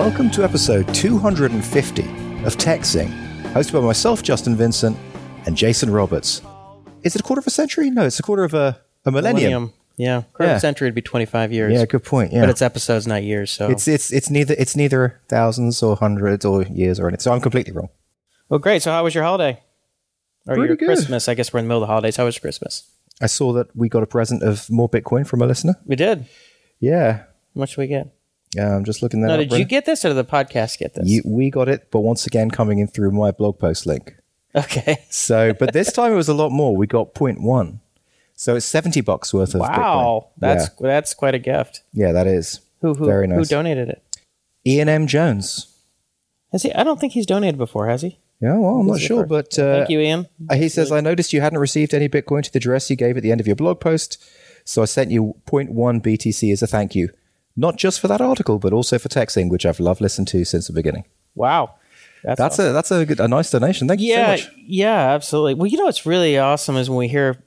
Welcome to episode 250 of TechZing, hosted by myself, Justin Vincent, and Jason Roberts. Is it a quarter of a century? No, it's a quarter of a, a millennium. Yeah, quarter Yeah. of a century would be 25 years. Yeah, good point. Yeah, But it's episodes, not years. So, it's it's it's neither it's neither thousands or hundreds or years or anything. So I'm completely wrong. well, great. So, how was your holiday? Or Pretty your good. Christmas? I guess we're in the middle of the holidays. How was Christmas? I saw that we got a present of more Bitcoin from a listener. We did. Yeah, How much did we get? Yeah. I'm just looking that No, up. did you get this or did the podcast get this? You, we got it, but once again, coming in through my blog post link. okay. So, but this time it was a lot more. We got 0.1. So it's 70 bucks worth of Wow, Bitcoin. that's that's quite a gift. yeah, yeah, that is. Who who Very who donated it? Ian M. Jones. Has he? I don't think he's donated before, has he? Yeah, well, I'm not This is the sure, first. but uh, Thank you, Ian. he says, I noticed you hadn't received any Bitcoin to the address you gave at the end of your blog post. So I sent you 0.1 BTC as a thank you. Not just for that article, but also for TechZing, which I've loved listening to since the beginning. Wow, that's That's a that's a good, a nice donation. Thank you yeah, so much. yeah, absolutely. Well, you know what's really awesome is when we hear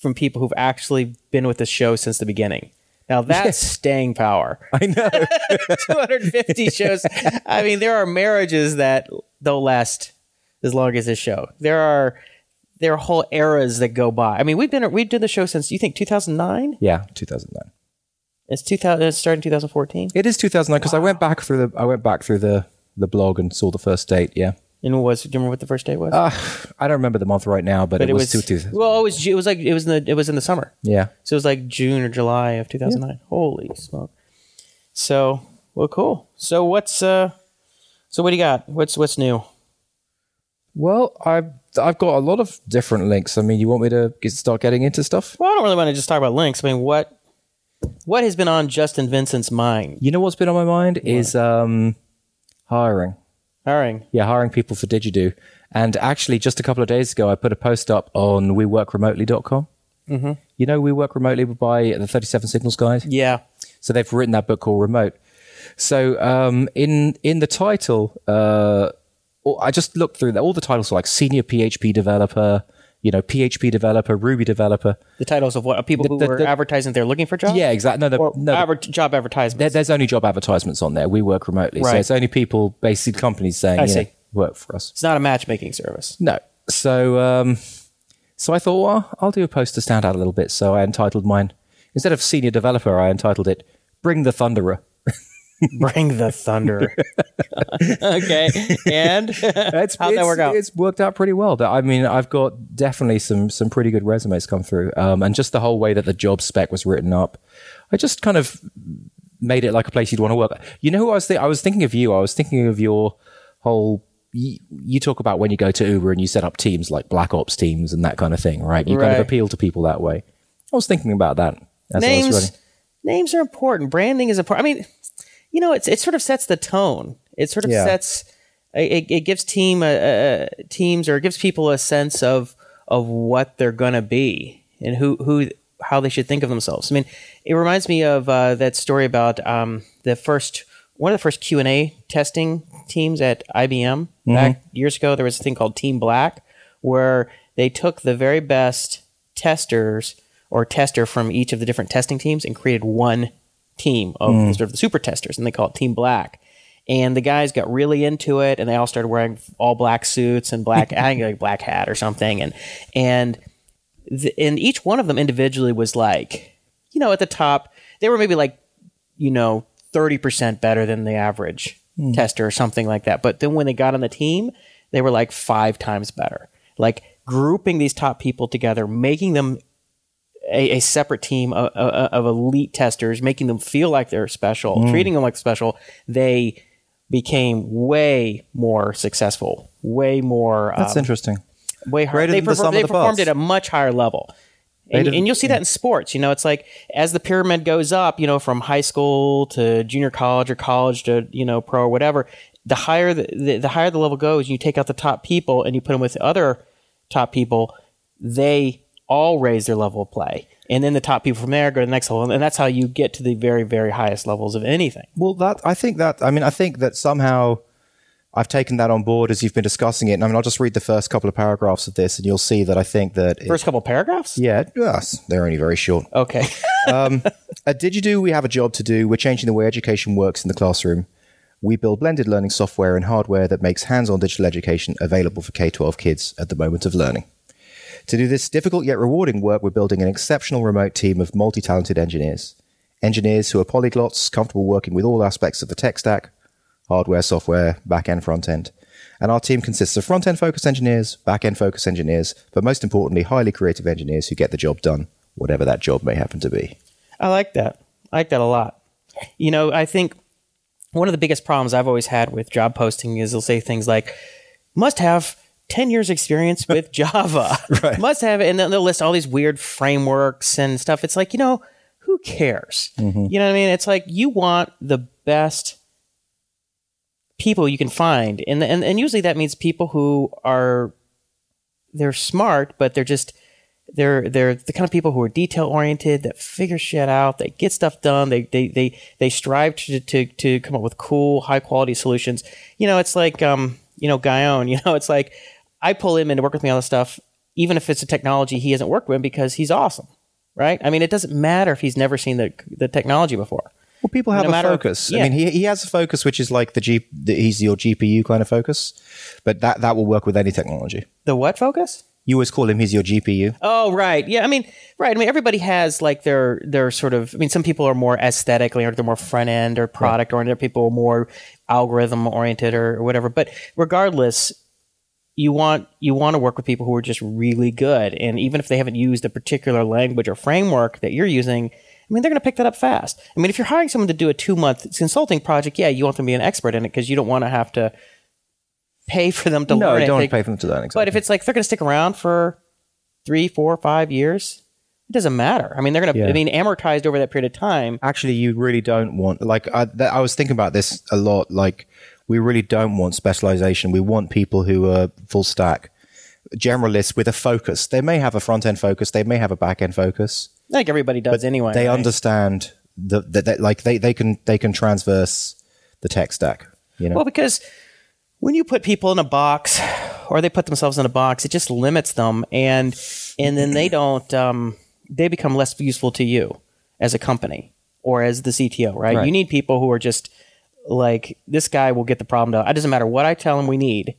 from people who've actually been with the show since the beginning. Now that's staying power. I know. 250 shows. I mean, there are marriages that don't last as long as this show. There are there are whole eras that go by. I mean, we've been we've done the show since you think 2009. yeah, 2009. It's 2000. It started in 2014. It is 2009 because I went back through the I went back through the the blog and saw the first date. Yeah, And what was do you remember what the first date was? uh, I don't remember the month right now, but, but it, was, two, two, well, it was Ju- it was like it was in the it was in the summer. yeah. So it was like June or July of 2009. Holy smoke. So, well cool. So what's uh so what do you got? What's what's new? Well, I've I've got a lot of different links. I mean, you want me to get, start getting into stuff? Well, I don't really want to just talk about links. I mean, what what has been on Justin Vincent's mind? You know what's been on my mind is um, hiring. Hiring. Yeah, hiring people for Digedu. And actually, just a couple of days ago, I put a post up on WeWorkRemotely.com. Mm-hmm. You know, We Work Remotely by the 37 Signals guys. Yeah. So they've written that book called Remote. So um, in in the title, uh, I just looked through that. All the titles are like senior PHP developer, you know, PHP developer, Ruby developer. The titles of what people who the- were the- advertising they're looking for jobs. Yeah, exactly. No, the, Or no, adver- job advertisements. there, there's only job advertisements on there. We work remotely, so Right. it's only people, basically companies saying, I see. work for us. it's not a matchmaking service. No. So, um, so I thought, well, I'll do a post to stand out a little bit. So I entitled mine instead of senior developer, I entitled it "Bring the Thunderer." Bring the thunder. okay. And It's, how'd that work out? It's worked out pretty well. I mean, I've got definitely some some pretty good resumes come through, um, and just the whole way that the job spec was written up, I just kind of made it like a place you'd want to work. You know who I was? Th- I was thinking of you. I was thinking of your whole. You, you talk about when you go to Uber and you set up teams like Black Ops teams and that kind of thing, right? You kind of appeal to people that way. I was thinking about that as I was names names are important. Branding is important. I mean, you know, it's it sort of sets the tone. It sort of Yeah. sets it, it gives team uh, uh, teams or it gives people a sense of of what they're gonna be and who who how they should think of themselves. I mean, it reminds me of uh, that story about um, the first one of the first Q and A testing teams at IBM back years ago. There was a thing called Team Black where they took the very best testers or tester from each of the different testing teams and created one team of hmm. sort of the super testers, and they call it Team Black. And the guys got really into it, and they all started wearing all black suits and black, I think like black hat or something, and and the, and each one of them individually was like, you know, at the top, they were maybe like, you know, thirty percent better than the average hmm. tester or something like that. But then when they got on the team, they were like five times better. Like grouping these top people together, making them a, a separate team of, of, of elite testers, making them feel like they're special, treating them like special, they became way more successful, way more. That's um, interesting. way higher. They, than the perform- sum of they the performed at a much higher level. And, and you'll see that in sports. You know, it's like as the pyramid goes up, you know, from high school to junior college or college to you know pro or whatever. The higher the, the, the higher the level goes, you take out the top people and you put them with other top people. They all raise their level of play, and then the top people from there go to the next level, and that's how you get to the very very highest levels of anything. Well, that I think that I mean I think that somehow I've taken that on board as you've been discussing it. And I mean, I'll just read the first couple of paragraphs of this, and you'll see that I think that it- First couple of paragraphs. yeah, yes, they're only very short. Okay. Um, uh, at Digedu, we have a job to do. We're changing the way education works in the classroom. We build blended learning software and hardware that makes hands on digital education available for K 12 kids at the moment of learning. To do this difficult yet rewarding work, we're building an exceptional remote team of multi talented engineers. Engineers who are polyglots, comfortable working with all aspects of the tech stack hardware, software, back end, front end. And our team consists of front end focused engineers, back end focused engineers, but most importantly, highly creative engineers who get the job done, whatever that job may happen to be. I like that. I like that a lot. You know, I think one of the biggest problems I've always had with job posting is they'll say things like, must have 10 years experience with Java. Right. Must have, it, and then they'll list all these weird frameworks and stuff. It's like, you know, who cares? Mm-hmm. You know what I mean? It's like you want the best people you can find. And, and, and usually that means people who are, they're smart, but they're just, they're they're the kind of people who are detail oriented that figure shit out they get stuff done they they they, they strive to, to to come up with cool high quality solutions you know it's like um you know Guyon you know it's like I pull him in to work with me on this stuff even if it's a technology he hasn't worked with because he's awesome right I mean it doesn't matter if he's never seen the the technology before Well, people have No a focus. yeah. I mean, he, he has a focus which is like the G. The, he's your GPU kind of focus, but that that will work with any technology. the what focus You always call him he's your GPU. Oh right, yeah. I mean, right. I mean, everybody has like their their sort of. I mean, some people are more aesthetically, or they're more front end or product oriented. People are more algorithm oriented or, or whatever. But regardless, you want you want to work with people who are just really good, and even if they haven't used a particular language or framework that you're using. I mean, they're going to pick that up fast. I mean, if you're hiring someone to do a two month consulting project, yeah, you want them to be an expert in it because you don't want to have to pay for them to No, learn it. don't pay for them to learn. Exactly. but if it's like they're going to stick around for three, four, five years, it doesn't matter. I mean, they're going to, Yeah. I mean, amortized over that period of time. actually you really don't want like I, th- I was thinking about this a lot like we really don't want specialization we want people who are full stack generalists with a focus they may have a front end focus they may have a back end focus Like everybody does anyway. they right? understand the, the, the like they, they can they can transverse the tech stack you know Well, because when you put people in a box or they put themselves in a box, it just limits them. And, and then they don't, um, they become less useful to you as a company or as the CTO, right? Right. You need people who are just like, this guy will get the problem done. It doesn't matter what I tell him we need.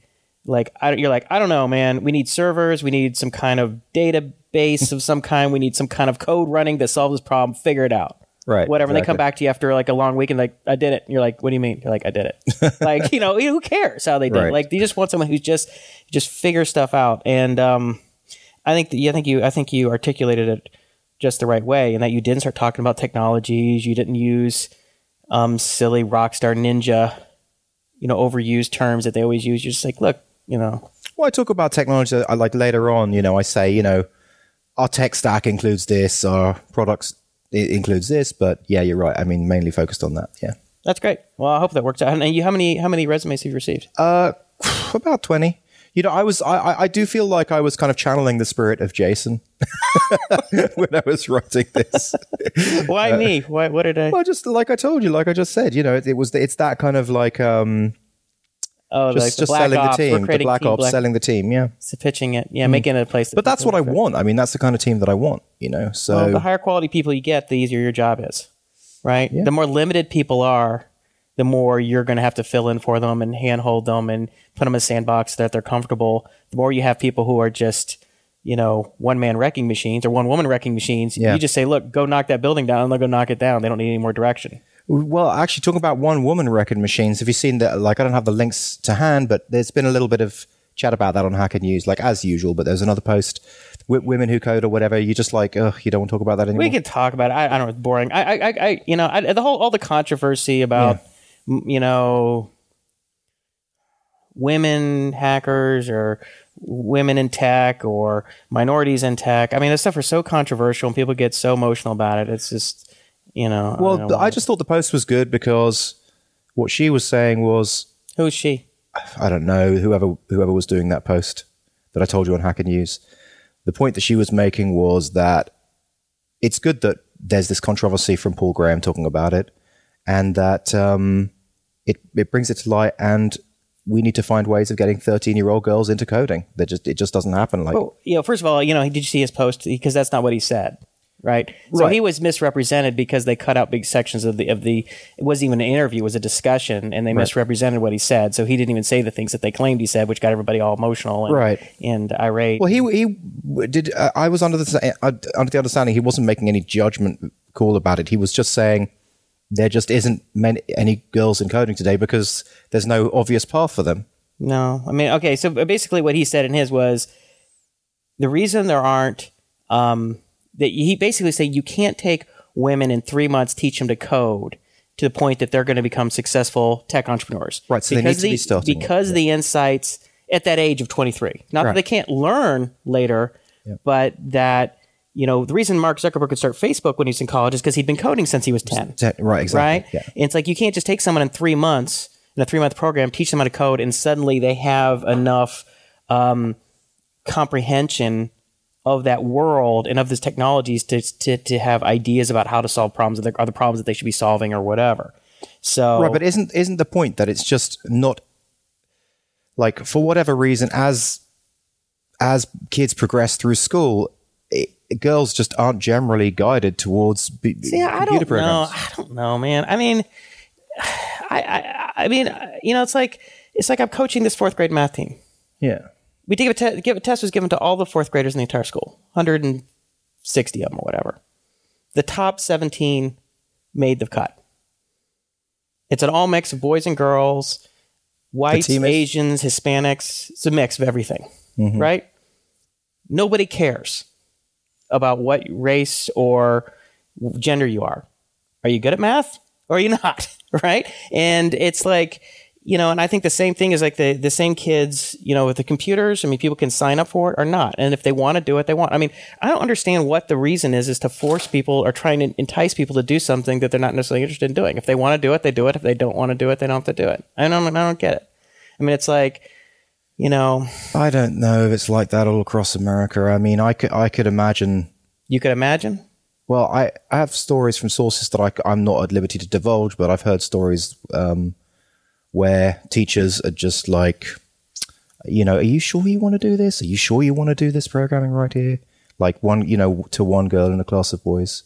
Like, I, you're like, I don't know, man. We need servers. We need some kind of database of some kind. We need some kind of code running to solve this problem. Figure it out. Right, Whatever. And they come back to you after like a long week and like, I did it. And you're like, what do you mean? You're like, I did it. like, you know, who cares how they did it? Right. Like, you just want someone who's just, just figure stuff out. And, um, I think that, yeah, I think you, I think you articulated it just the right way and that you didn't start talking about technologies. You didn't use, um, silly rockstar ninja, you know, overused terms that they always use. You're just like, look, you know, well i talk about technology I like later on you know i say you know our tech stack includes this our products it includes this but yeah you're right i mean mainly focused on that yeah that's great. Well, I hope that works out. And you, how many, how many resumes have you received? Uh, about 20 you know i was I, I- do feel like i was kind of channeling the spirit of jason when i was writing this Why me? Why, what did I? well just like i told you like i just said you know it, it was it's that kind of like um Oh, just, like just selling Ops. the team the black Team ops Black- selling the team yeah So pitching it, yeah, making it a place. But that's what i want i mean that's the kind of team that i want you know so Well, the higher quality people you get, the easier your job is, right? The more limited people are, the more you're going to have to fill in for them and handhold them and put them in a sandbox that they're comfortable. The more you have people who are just, you know, one man wrecking machines or one woman wrecking machines, Yeah. you just say, look, go knock that building down, and they'll go knock it down. They don't need any more direction. Well, actually, talking about one woman wrecking machines, have you seen that? Like, I don't have the links to hand, but there's been a little bit of chat about that on Hacker News, like as usual. But there's another post, w- women who code or whatever. You just like, ugh, you don't want to talk about that anymore. We can talk about it. I, I don't know. It's boring. I, I, I- you know, I, the whole, all the controversy about, m you know, women hackers or women in tech or minorities in tech. I mean, this stuff is so controversial and people get so emotional about it. It's just, you know. well, don't I just thought the post was good because what she was saying was, who's she? I don't know, whoever whoever was doing that post that I told you on Hacker News. The point that she was making was that it's good that there's this controversy from Paul Graham talking about it, and that um, it it brings it to light. And we need to find ways of getting 13 year old girls into coding. That just it just doesn't happen. Like Oh, you know, first of all, you know, did you see his post? Because that's not what he said, right? So Right. he was misrepresented because they cut out big sections of the of the. It wasn't even an interview; it was a discussion, and they misrepresented what he said. So he didn't even say the things that they claimed he said, which got everybody all emotional and, Right. and irate. Well, he he did. Uh, I was under the uh, under the understanding he wasn't making any judgment call about it. He was just saying there just isn't many any girls in coding today because there's no obvious path for them. No, I mean, okay. So basically, what he said in his was the reason there aren't um, that he basically said you can't take women in three months teach them to code to the point that they're going to become successful tech entrepreneurs. Right, so they because need to the, be starting because the insights at that age of twenty three. Not that they can't learn later, but that you know the reason Mark Zuckerberg could start Facebook when he was in college is because he'd been coding since he was ten Te- Right, exactly. right? Yeah. And it's like you can't just take someone in three months in a three month program, teach them how to code, and suddenly they have enough um, comprehension of that world and of these technologies to, to to have ideas about how to solve problems that are the problems that they should be solving or whatever. So Right, but isn't isn't the point that it's just not like for whatever reason as as kids progress through school, girls just aren't generally guided towards b- See, I don't programs. know. I don't know, man. I mean, I, I, I mean, you know, it's like it's like I'm coaching this fourth grade math team. Yeah. we gave a, te- give, a test was given to all the fourth graders in the entire school 160 of them or whatever the top 17 made the cut it's an all mix of boys and girls whites asians hispanics it's a mix of everything mm-hmm. right nobody cares about what race or gender you are. Are you good at math or are you not right? And it's like you know and i think the same thing is like the, the same kids you know with the computers i mean people can sign up for it or not. And if they want to do it they want i mean i don't understand what the reason is is to force people or trying to entice people to do something that they're not necessarily interested in doing. If they want to do it they do it. If they don't want to do it they don't have to do it. I don't i don't get it. I mean it's like you know I don't know if it's like that all across America. I mean, I could I could imagine you could imagine Well, I, I have stories from sources that I, am not at liberty to divulge, but I've heard stories um, where teachers are just like, you know, are you sure you want to do this? Are you sure you want to do this programming right here? Like one, you know, to one girl in a class of boys.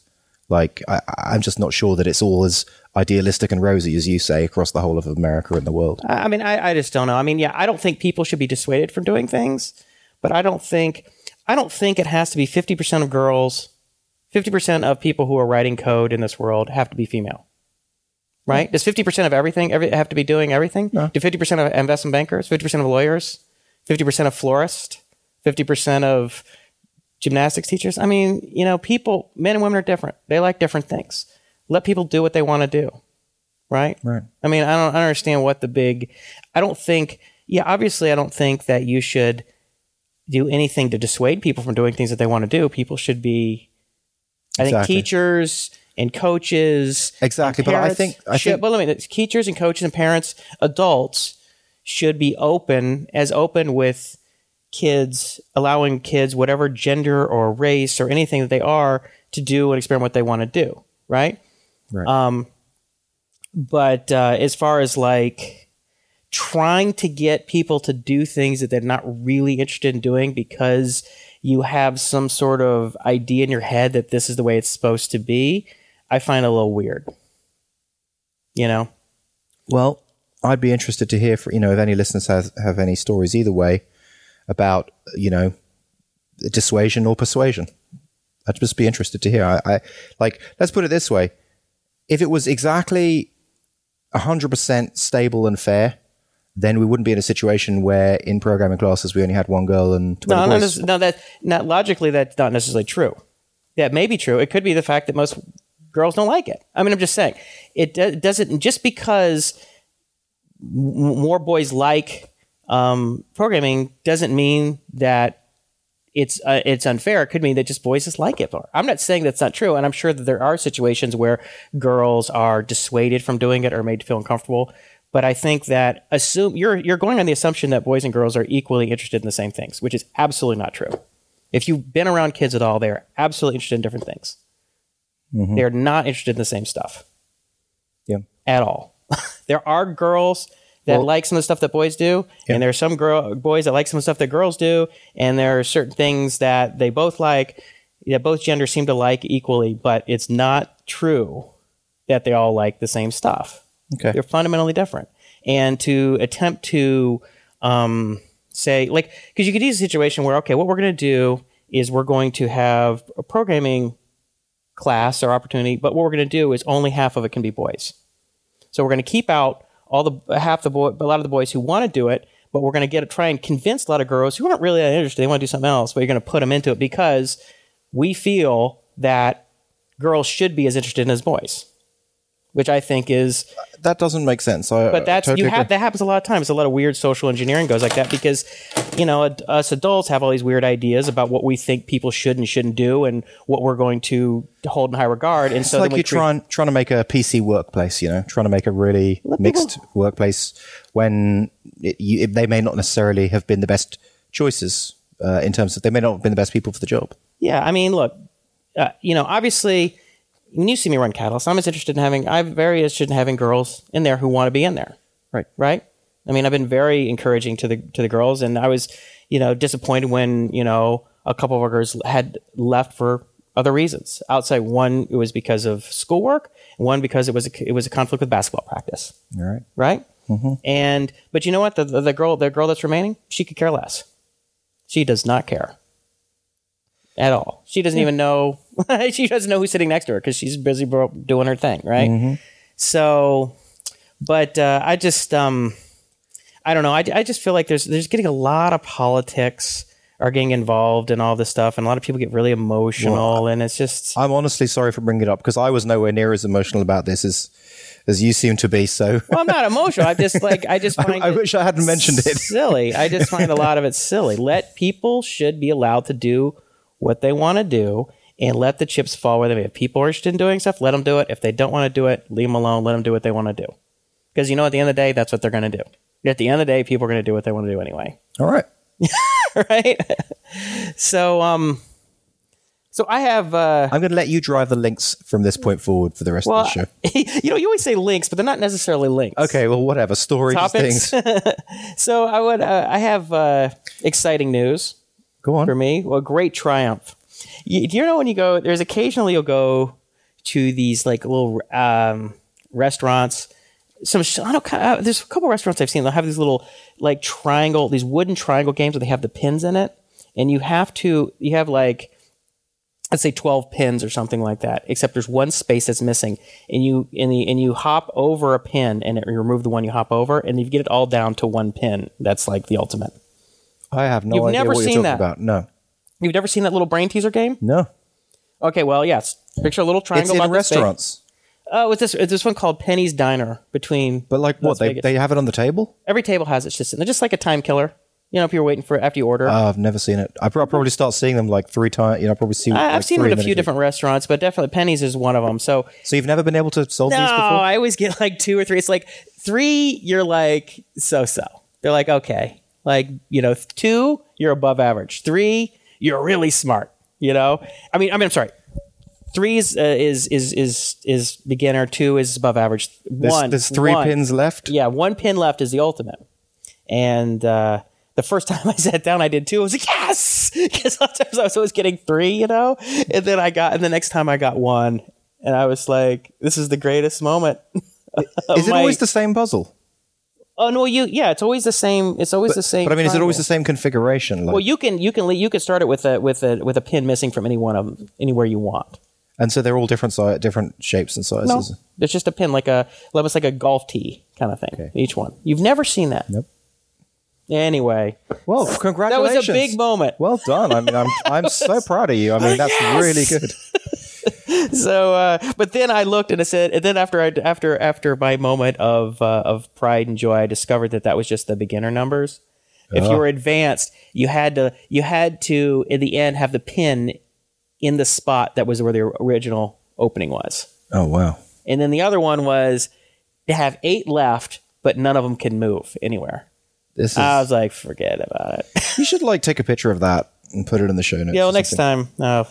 Like, I, I'm just not sure that it's all as idealistic and rosy as you say across the whole of America and the world. I mean, I, I just don't know. I mean, yeah, I don't think people should be dissuaded from doing things, but I don't think I don't think it has to be fifty percent of girls, fifty percent of people who are writing code in this world have to be female. Right? Does fifty percent of everything every, have to be doing everything? Do fifty percent of investment bankers, fifty percent of lawyers, fifty percent of florists, fifty percent of gymnastics teachers? I mean, you know, people, men and women are different. They like different things. Let people do what they want to do right? Right. I mean, I don't, I don't understand what the big. I don't think. Yeah, obviously, I don't think that you should do anything to dissuade people from doing things that they want to do. People should be. I think Exactly. teachers and coaches. Exactly, and but I think- I should, think- But let me. Teachers and coaches and parents, adults, should be open as open with kids, allowing kids, whatever gender or race or anything that they are, to do and experiment what they want to do. Right Right. Um, but uh, as far as like trying to get people to do things that they're not really interested in doing because you have some sort of idea in your head that this is the way it's supposed to be, I find a little weird. You know? Well, I'd be interested to hear, for, you know, if any listeners has, have any stories either way about, you know, dissuasion or persuasion. I'd just be interested to hear. I, I like. Let's put it this way: if it was exactly hundred percent stable and fair, then we wouldn't be in a situation where in programming classes we only had one girl and twenty No, no, boys. no, no, that not logically that's not necessarily true. That may be true. It could be the fact that most girls don't like it. I mean, I'm just saying it do- doesn't just because more boys like um, programming doesn't mean that it's uh, it's unfair. It could mean that just boys just like it more. I'm not saying that's not true, and I'm sure that there are situations where girls are dissuaded from doing it or made to feel uncomfortable. But I think that assume you're you're going on the assumption that boys and girls are equally interested in the same things, which is absolutely not true. If you've been around kids at all, they are absolutely interested in different things. They are not interested in the same stuff yeah. at all. there are girls that Well- like some of the stuff that boys do, and there are some girl boys that like some of the stuff that girls do, and there are certain things that they both like. that both genders seem to like equally, but it's not true that they all like the same stuff. Okay. They're fundamentally different. And to attempt to um, say, like, because you could use a situation where, okay, what we're going to do is we're going to have a programming class or opportunity, but what we're going to do is only half of it can be boys. So we're going to keep out all the half the boy, a lot of the boys who want to do it, but we're going to get try and convince a lot of girls who aren't really that interested. They want to do something else, but you're going to put them into it because we feel that girls should be as interested in as boys, which I think is That doesn't make sense. I, but that's totally you have that happens a lot of times. A lot of weird social engineering goes like that because you know ad- us adults have all these weird ideas about what we think people should and shouldn't do and what we're going to hold in high regard. And It's so like you're treat- trying trying to make a PC workplace, you know, trying to make a really mixed workplace when it, you, it, they may not necessarily have been the best choices uh, in terms of they may not have been the best people for the job. Yeah, I mean, look, uh, you know, obviously, when you see me run Catalyst, I'm as interested in having. I'm very interested in having girls in there who want to be in there. Right. Right. I mean, I've been very encouraging to the to the girls, and I was, you know, disappointed when you know a couple of our girls had left for other reasons. Outside, one it was because of schoolwork, one because it was a, it was a conflict with basketball practice. All right. Right. Mm-hmm. And but you know what? The, the the girl the girl that's remaining, she could care less. She does not care at all. She doesn't even know. she doesn't know who's sitting next to her because she's busy bro- doing her thing, right? So, but uh, I just, um, I don't know. I, I just feel like there's there's getting a lot of politics are getting involved in all this stuff, and a lot of people get really emotional, and it's just. I'm honestly sorry for bringing it up because I was nowhere near as emotional about this as as you seem to be. So Well, I'm not emotional. I just like I just find. I it wish I hadn't mentioned it. silly. I just find a lot of it silly. Let people should be allowed to do what they want to do and let the chips fall where they may. If people are interested in doing stuff, let them do it. If they don't want to do it, leave them alone. Let them do what they want to do. Because you know, at the end of the day, that's what they're going to do. At the end of the day, people are going to do what they want to do anyway. All right. right? so, um, so I have, uh, I'm going to let you drive the links from this point forward for the rest well, of the show. you know, you always say links, but they're not necessarily links. Okay, well, whatever. Stories, Topics. things. So I would, uh, I have uh, exciting news. Go on. for me. Well, great triumph. You, do you know when you go? There's occasionally you'll go to these like little um, restaurants. Some I don't. Uh, there's a couple restaurants I've seen. They'll have these little like triangle, these wooden triangle games where they have the pins in it, and you have to. You have like let's say 12 pins or something like that except there's one space that's missing and you and, the, and you hop over a pin and it, you remove the one you hop over and you get it all down to one pin that's like the ultimate I have no You've idea never what you're seen talking that? about. No. you've never seen that little brain teaser game No. Okay, well, yes. Picture a little It's triangle. in about this big. restaurants. Oh, it's this. It's this one called Penny's Diner. Between, But like what? They, Vegas. they have it on the table? every table has it. It's just they're just like a time killer. You know, if you're waiting for after you order. Oh, I've never seen it. I prob- probably start seeing them like three times. You know, probably see. I, I've seen it at a few different restaurants, but definitely Penny's is one of them. So So you've never been able to solve no, these before? No, I always get like two or three. It's like three, you're like so so. They're like okay, like you know, two, you're above average. Three, you're really smart. You know, I mean, I mean, I'm sorry. Three is uh, is is is is beginner. Two is above average. There's, one, there's three one. pins left. yeah, one pin left is the ultimate. And uh, the first time I sat down, I did two. I was like, yes, because sometimes I was always getting three, you know. And then I got, and the next time I got one, and I was like, this is the greatest moment. Is it my- always the same puzzle? Oh no, you yeah, it's always the same. It's always the same. But I mean, is it always the same configuration? Like, Well, you can you can you can start it with a with a with a pin missing from any one of them anywhere you want. and so they're all different size, different shapes and sizes. No, it's just a pin like a almost like a golf tee kind of thing. Okay. Each one. You've never seen that. Nope. Anyway, Well, congratulations. that was a big moment. Well done. I mean, I'm I'm so proud of you. I mean, oh, that's Yes! really good. so uh, but then I looked and I said and then after I after after my moment of uh, of pride and joy I discovered that that was just the beginner numbers. If you were advanced, you had to you had to in the end have the pin in the spot that was where the original opening was. Oh wow. And then the other one was to have 8 left but none of them can move anywhere. This is. I was like forget about it. you should like take a picture of that and put it in the show notes. Yeah, well, next time, no,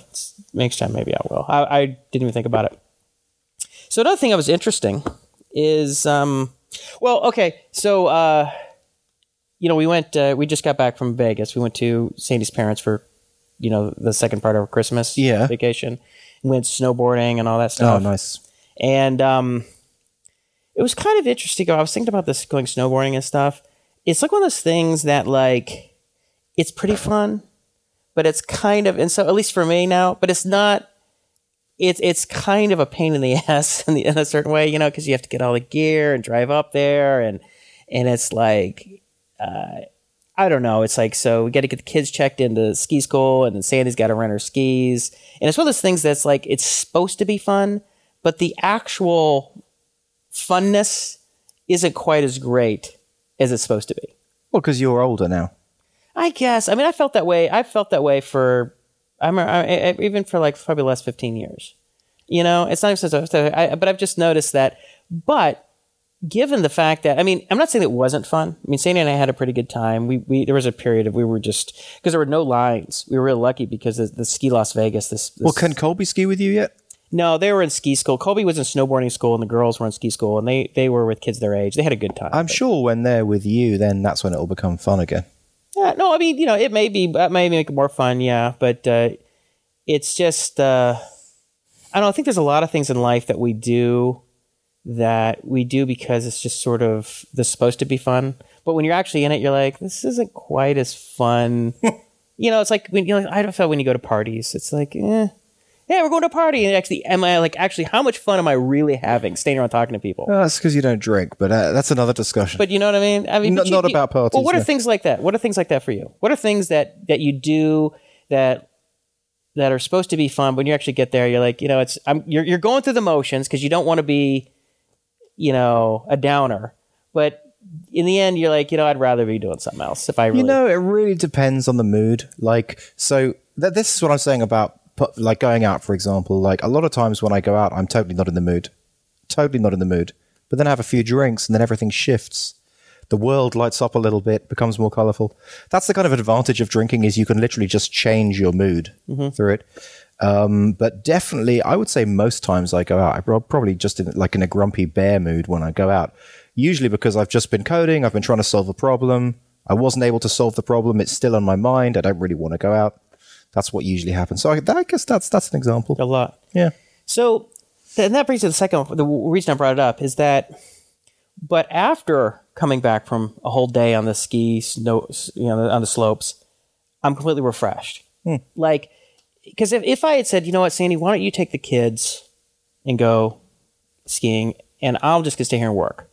next time maybe I will. I, I didn't even think about it. So another thing that was interesting is, um, well, okay, so uh, you know, we went, uh, we just got back from Vegas. We went to Sandy's parents for you know the second part of Christmas Yeah. vacation. Went snowboarding and all that stuff. Oh, nice. And um, it was kind of interesting. I was thinking about this going snowboarding and stuff. It's like one of those things that like it's pretty fun, but it's kind of and so at least for me now, but it's not. It's it's kind of a pain in the ass in, the, in a certain way, you know, because you have to get all the gear and drive up there, and and it's like uh, I don't know. It's like so we got to get the kids checked into ski school, and then Sandy's got to rent her skis, and it's one of those things that's like it's supposed to be fun, but the actual funness isn't quite as great as it's supposed to be. Well, because you're older now. I guess. I mean, I felt that way. I felt that way for, I remember, I, I, even for like probably the last fifteen years. You know, it's not even since I, I, but I've just noticed that. But given the fact that, I mean, I'm not saying it wasn't fun. I mean, Sandy and I had a pretty good time. We, we there was a period of we were just because there were no lines. We were really lucky because the, the ski Las Vegas. This, this Well, can Colby ski with you yet? no, they were in ski school. Colby was in snowboarding school, and the girls were in ski school, and they they were with kids their age. They had a good time. I'm sure when they're with you, then that's when it'll become fun again. Yeah, no, I mean, you know, it may be that may make it more fun, yeah, but uh, it's just uh, I don't know. I think there's a lot of things in life that we do that we do because it's just sort of this supposed to be fun, but when you're actually in it, you're like, this isn't quite as fun. you know, it's like when you know, I don't feel when you go to parties, it's like, eh. Yeah, we're going to a party, and actually, am I like actually? How much fun am I really having staying around talking to people? Oh, that's because you don't drink, but uh, that's another discussion. But you know what I mean? I mean, Not- but you- not you- about parties, Well, what are things like that? What are things like that for you? What are things that that you do that that are supposed to be fun, but when you actually get there, you're like, you know, it's I'm, you're you're going through the motions because you don't want to be, you know, a downer, but in the end, you're like, you know, I'd rather be doing something else if I really. You know, it really depends on the mood. Like, so th- this is what I'm saying about like going out, for example. Like a lot of times when I go out, I'm totally not in the mood, totally not in the mood. But then I have a few drinks, and then everything shifts. The world lights up a little bit, becomes more colorful. That's the kind of advantage of drinking is you can literally just change your mood through it. Um, but definitely, I would say most times I go out, I'm probably just in like in a grumpy bear mood when I go out. Usually because I've just been coding, I've been trying to solve a problem. I wasn't able to solve the problem. It's still on my mind. I don't really want to go out. That's what usually happens. So I, I guess that's that's an example. a lot. Yeah. So, and that brings to the second. The reason I brought it up is that, but after coming back from a whole day on the ski snow, you know, on the slopes, I'm completely refreshed. Hmm. Like, because if, if I had said, you know what, Sandy, why don't you take the kids and go skiing, and I'm just stay here and work,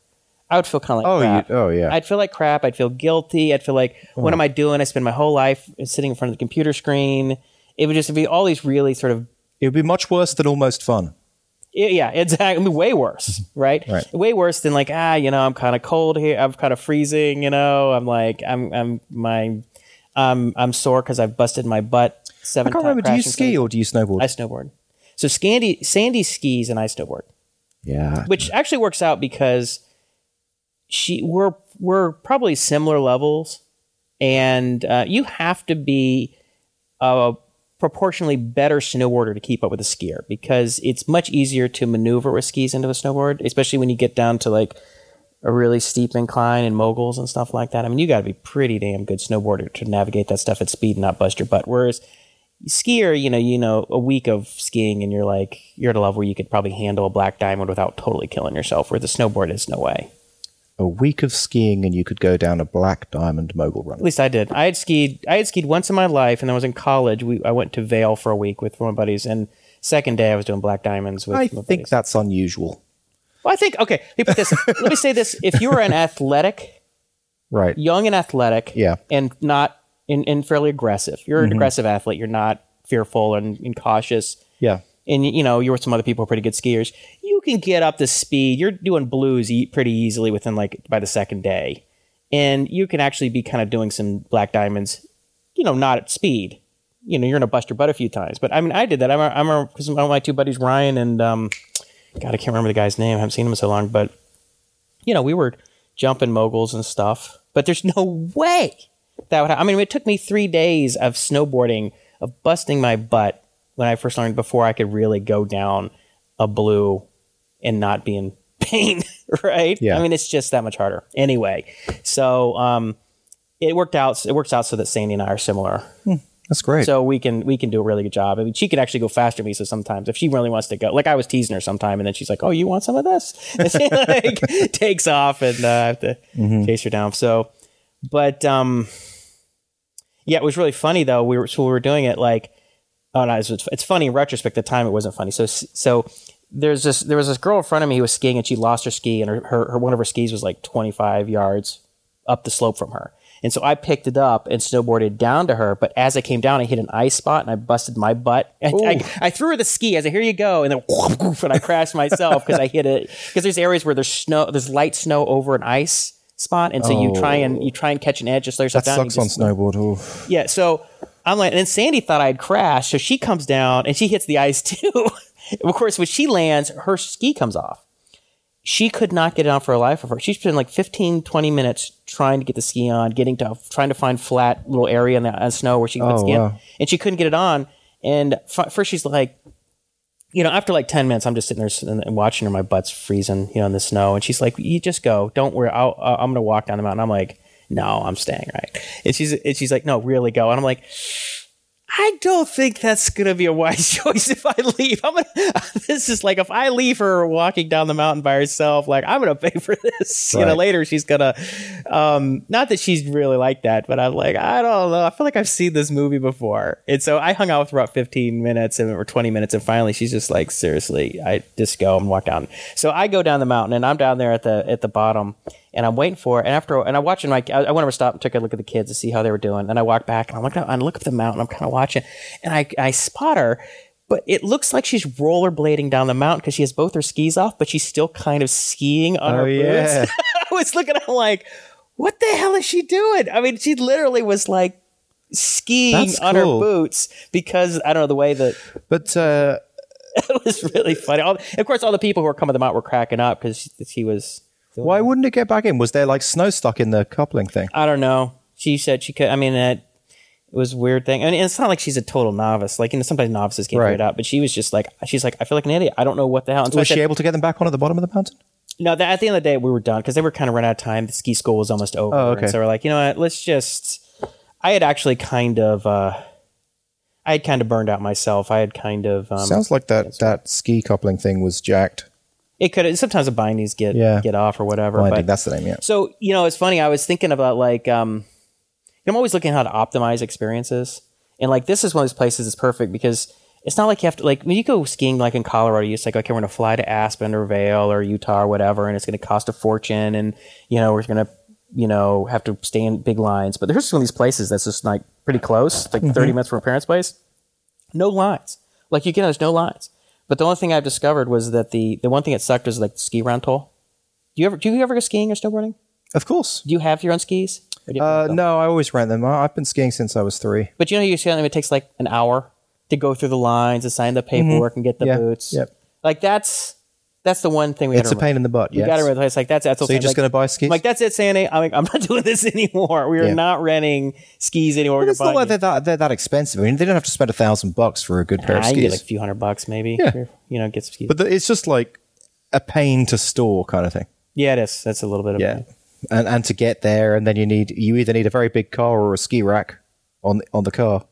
I would feel kind of like Oh, you- crap. oh, yeah. I'd feel like crap. I'd feel guilty. I'd feel like, what am I doing? I spend my whole life sitting in front of the computer screen. It would just be all these really sort of It would be much worse than almost fun. yeah, yeah, exactly. I mean, way worse, right? Right. Way worse than like ah, you know, I'm kind of cold here. I'm kind of freezing. You know, I'm like I'm I'm my um I'm sore because I've busted my butt seven. I seven. can't remember. Do you ski or do you snowboard? I snowboard. So Sandy Sandy skis and I snowboard, yeah. which actually works out because she we're we're probably similar levels, and uh, you have to be a proportionally better snowboarder to keep up with a skier because it's much easier to maneuver with skis into a snowboard, especially when you get down to like a really steep incline and moguls and stuff like that. I mean, you got to be pretty damn good snowboarder to navigate that stuff at speed and not bust your butt. Whereas skier, you know, you know, a week of skiing and you're like you're at a level where you could probably handle a black diamond without totally killing yourself. Where the snowboard is no way. A week of skiing and you could go down a black diamond mogul run. At least I did. I had skied. I had skied once in my life, and I was in college. We I went to Vail for a week with one of my buddies, and second day I was doing black diamonds with. I think buddies. that's unusual. Well, I think okay. Let me put this. let me say this: If you are an athletic, Right. young and athletic, Yeah. and not and, and fairly aggressive, you're an mm-hmm. aggressive athlete. You're not fearful and, and cautious. Yeah. and you know you're with some other people who are pretty good skiers you can get up to speed. You're doing blues pretty easily within like by the second day. And you can actually be kind of doing some black diamonds you know not at speed. You know you're gonna bust your butt a few times. But i mean i did that. I'm a, I'm a, cause one of my two buddies ryan and um god i can't remember the guy's name. I haven't seen him in so long. But you know we were jumping moguls and stuff. But there's no way that would ha- i mean it took me three days of snowboarding of busting my butt when i first learned before i could really go down a blue and not be in pain right Yeah. i mean it's just that much harder anyway so um it worked out it works out so that sandy and i are similar That's great. So we can we can do a really good job. I mean, she can actually go faster than me. So sometimes, if she really wants to go, like I was teasing her sometime, and then she's like, "Oh, you want some of this?" And she like takes off, and uh, I have to chase her down. So, but um, yeah, it was really funny though. We were so we were doing it like, oh no, it's, it's funny in retrospect. At the time, it wasn't funny. So so there's this there was this girl in front of me who was skiing, and she lost her ski, and her, her, her one of her skis was like 25 yards up the slope from her. And so I picked it up and snowboarded down to her. But as I came down, I hit an ice spot and I busted my butt. I, I, I threw her the ski. as I said, "Here you go," and then whoop, whoop, and I crashed myself because I hit it. Because there's areas where there's snow, there's light snow over an ice spot, and so you try and oh. you try and catch an edge, just slow yourself that down. sucks you on snowboard. Oof. yeah, so I'm like, and then Sandy thought I'd crashed, so she comes down and she hits the ice too. of course, when she lands, her ski comes off. She could not get it on for a life of her. She spent like 15, 20 minutes trying to get the ski on, getting to trying to find flat little area in the uh, snow where she could put Oh, ski in, and she couldn't get it on. And f- first, she's like, you know, after like 10 minutes, I'm just sitting there and watching her. My butt's freezing, you know, in the snow. And she's like, you just go. Don't worry. I'll, uh, I'm going to walk down the mountain. I'm like, no, I'm staying, right? And she's, and she's like, no, really go. And I'm like, I don't think that's going to be a wise choice if I leave. I'm gonna, this is like if I leave her walking down the mountain by herself, like I'm going to pay for this. You know, later she's going to, um, not that she's really like that, but I'm like, I don't know. I feel like I've seen this movie before. And so I hung out with her about 15 minutes and or 20 minutes. And finally she's just like, seriously, I just go and walk down. So I go down the mountain and I'm down there at the, at the bottom and I'm waiting for it. And after, and I watching my, I, I went over to stop and took a look at the kids to see how they were doing. And I walked back and I'm looking, I look up the mountain. I'm kind of watching, and I, I spot her, but it looks like she's rollerblading down the mountain because she has both her skis off, but she's still kind of skiing on Oh, her yeah. boots. I was looking at her like, what the hell is she doing? I mean, she literally was like skiing That's on her boots because I don't know the way that But uh, it was really funny. All, of course, all the people who were coming to the mountain were cracking up because she, she was. Why wouldn't it get back in? Was there like snow stuck in the coupling thing? I don't know. She said she could. I mean, it, it was a weird thing. I mean, it's not like she's a total novice. Like, you know, sometimes novices can't Right. figure it out. But she was just like, she's like, I feel like an idiot. I don't know what the hell. And so I Was said, she able to get them back on at the bottom of the mountain? no, that, at the end of the day, we were done because they were kind of run out of time. The ski school was almost over. Oh, okay. And so we're like, you know what? Let's just. I had actually kind of. uh I had kind of burned out myself. I had kind of. Um, Sounds like that that ski coupling thing was jacked. It could sometimes the bindings get Yeah. get off or whatever. Well, I but think that's the name. Yeah. So, you know, it's funny. I was thinking about like, um, I'm always looking at how to optimize experiences. And like, this is one of those places that's perfect because it's not like you have to, like, when you go skiing, like in Colorado, you're just like, okay, we're going to fly to Aspen or Vail or Utah or whatever, and it's going to cost a fortune. And, you know, we're going to, you know, have to stay in big lines. But there's one of these places that's just like pretty close, like 30 minutes from a parent's place. No lines. Like, you get, there's no lines. But the only thing I've discovered was that the, the one thing that sucked was like ski rental. Do you ever, do you ever go skiing or snowboarding? Of course. Do you have your own skis? You Uh, no, I always rent them. I've been skiing since I was three. But you know, you see them. It takes like an hour to go through the lines and sign the paperwork and get the Mm-hmm. Yeah. boots. Yep. Like that's that's the one thing we. It's a pain in the butt. You Yes. got to realize like that's that's. All. So you're just going to buy skis? I'm like that's it, Sandy. I'm like I'm not doing this anymore. We are Yeah. not renting skis anymore. We're It's not like they're that, they're that expensive. I mean, they don't have to spend a thousand bucks for a good pair of I can skis. get like a few hundred bucks maybe. Yeah. Or, you know, get some skis. but the, it's just like a pain to store kind of thing. yeah, it is. That's a little bit of Yeah, and and to get there, and then you need you either need a very big car or a ski rack on on the car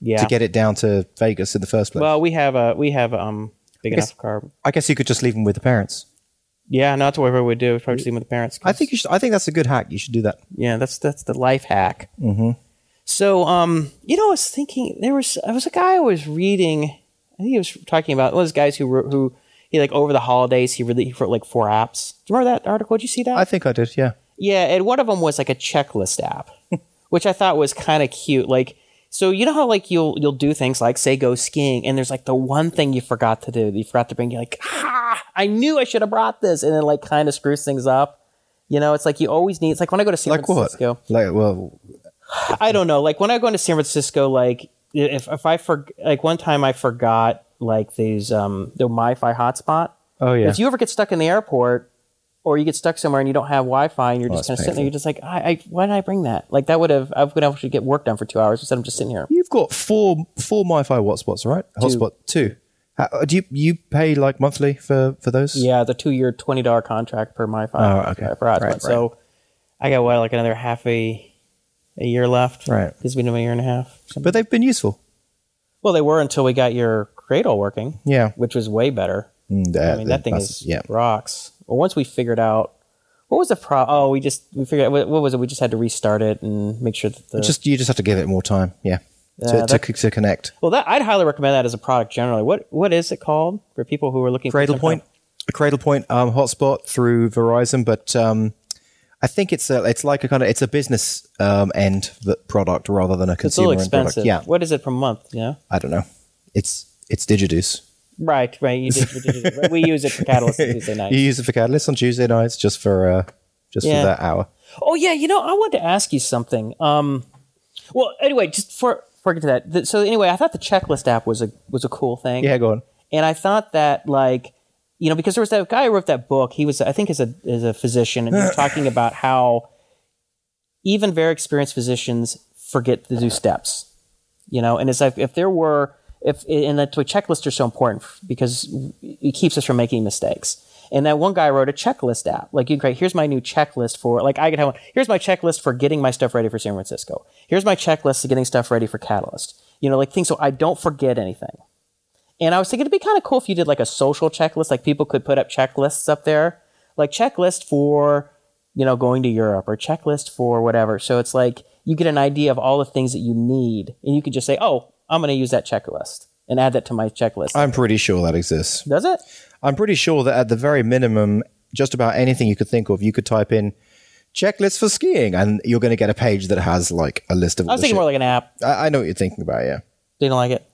yeah. to get it down to Vegas in the first place. well, we have a we have um big guess- enough car. I guess you could just leave them with the parents. Yeah, not to what we would do. Probably just leave them with the parents. I think you should. I think that's a good hack. You should do that. Yeah, that's that's the life hack. Mm-hmm. So, um, you know, I was thinking there was I was a guy I was reading. I think he was talking about one of those guys who wrote, who he like over the holidays he really he wrote like four apps. Do you remember that article? Did you see that? I think I did. Yeah. Yeah, and one of them was like a checklist app, which I thought was kind of cute. Like, so you know how like you'll you'll do things like say go skiing, and there's like the one thing you forgot to do, that you forgot to bring. You're like, ah, I knew I should have brought this, and then like kind of screws things up. You know, it's like you always need. It's like when I go to San Like what? Francisco. Like well, I don't know. Like when I go into San Francisco, like if if I for like one time I forgot like these um the Wi-Fi hotspot. oh yeah. If you ever get stuck in the airport or you get stuck somewhere and you don't have Wi-Fi and you're just kind of sitting there, you're just like, I, I why did I bring that? Like that would have I would have to get work done for two hours instead of just sitting here. You've got four four Wi-Fi hotspots, right? Hotspot two. How, do you you pay like monthly for for those? Yeah, the two-year twenty dollar contract per Wi-Fi. Oh, okay. uh, hotspot. Right, right. So I got what like another half a a year left. Right. It's been a year and a half. But they've been useful. Well, they were until we got your Cradle working. Yeah. Which was way better. Mm, I mean, that thing is yeah. rocks. Well, once we figured out what was the pro? Oh, we just we figured out what, what was it? We just had to restart it and make sure that the Just you just have to give it more time. Yeah. Yeah, to, to, to connect. well that I'd highly recommend that as a product generally. What what is it called for people who are looking Cradlepoint, a Cradlepoint um, hotspot through Verizon, but um, I think it's a, it's like a kind of it's a business um, end that product rather than a It's a consumer little end product. expensive. Yeah, What is it per month? Yeah. I don't know. It's it's Digedu's. Right. Right. You did, you did- right, we use it for Catalyst on Tuesday nights. You use it for Catalyst on Tuesday nights just for uh, just Yeah. for that hour. Oh yeah, you know, I wanted to ask you something. Um, well, anyway, just for forget to that. Th- So anyway, I thought the checklist app was a was a cool thing. Yeah, go on. and I thought that like you know because there was that guy who wrote that book. He was I think is a is a physician, and he was talking about how even very experienced physicians forget to do steps. You know, and it's like if there were if and that's why checklists are so important because it keeps us from making mistakes. And that one guy wrote a checklist app. Like you can create, here's my new checklist for like I could have one. Here's my checklist for getting my stuff ready for San Francisco. Here's my checklist to getting stuff ready for Catalyst. You know, like things so I don't forget anything. And I was thinking it'd be kind of cool if you did like a social checklist, like people could put up checklists up there, like checklist for, you know, going to Europe or checklist for whatever. So it's like you get an idea of all the things that you need and you could just say, oh, I'm going to use that checklist and add that to my checklist. I'm pretty sure that exists. Does it? I'm pretty sure that at the very minimum, just about anything you could think of, you could type in checklist for skiing, and you're going to get a page that has like a list of. I was thinking more like an app. I, I know what you're thinking about. Yeah. Didn't like it.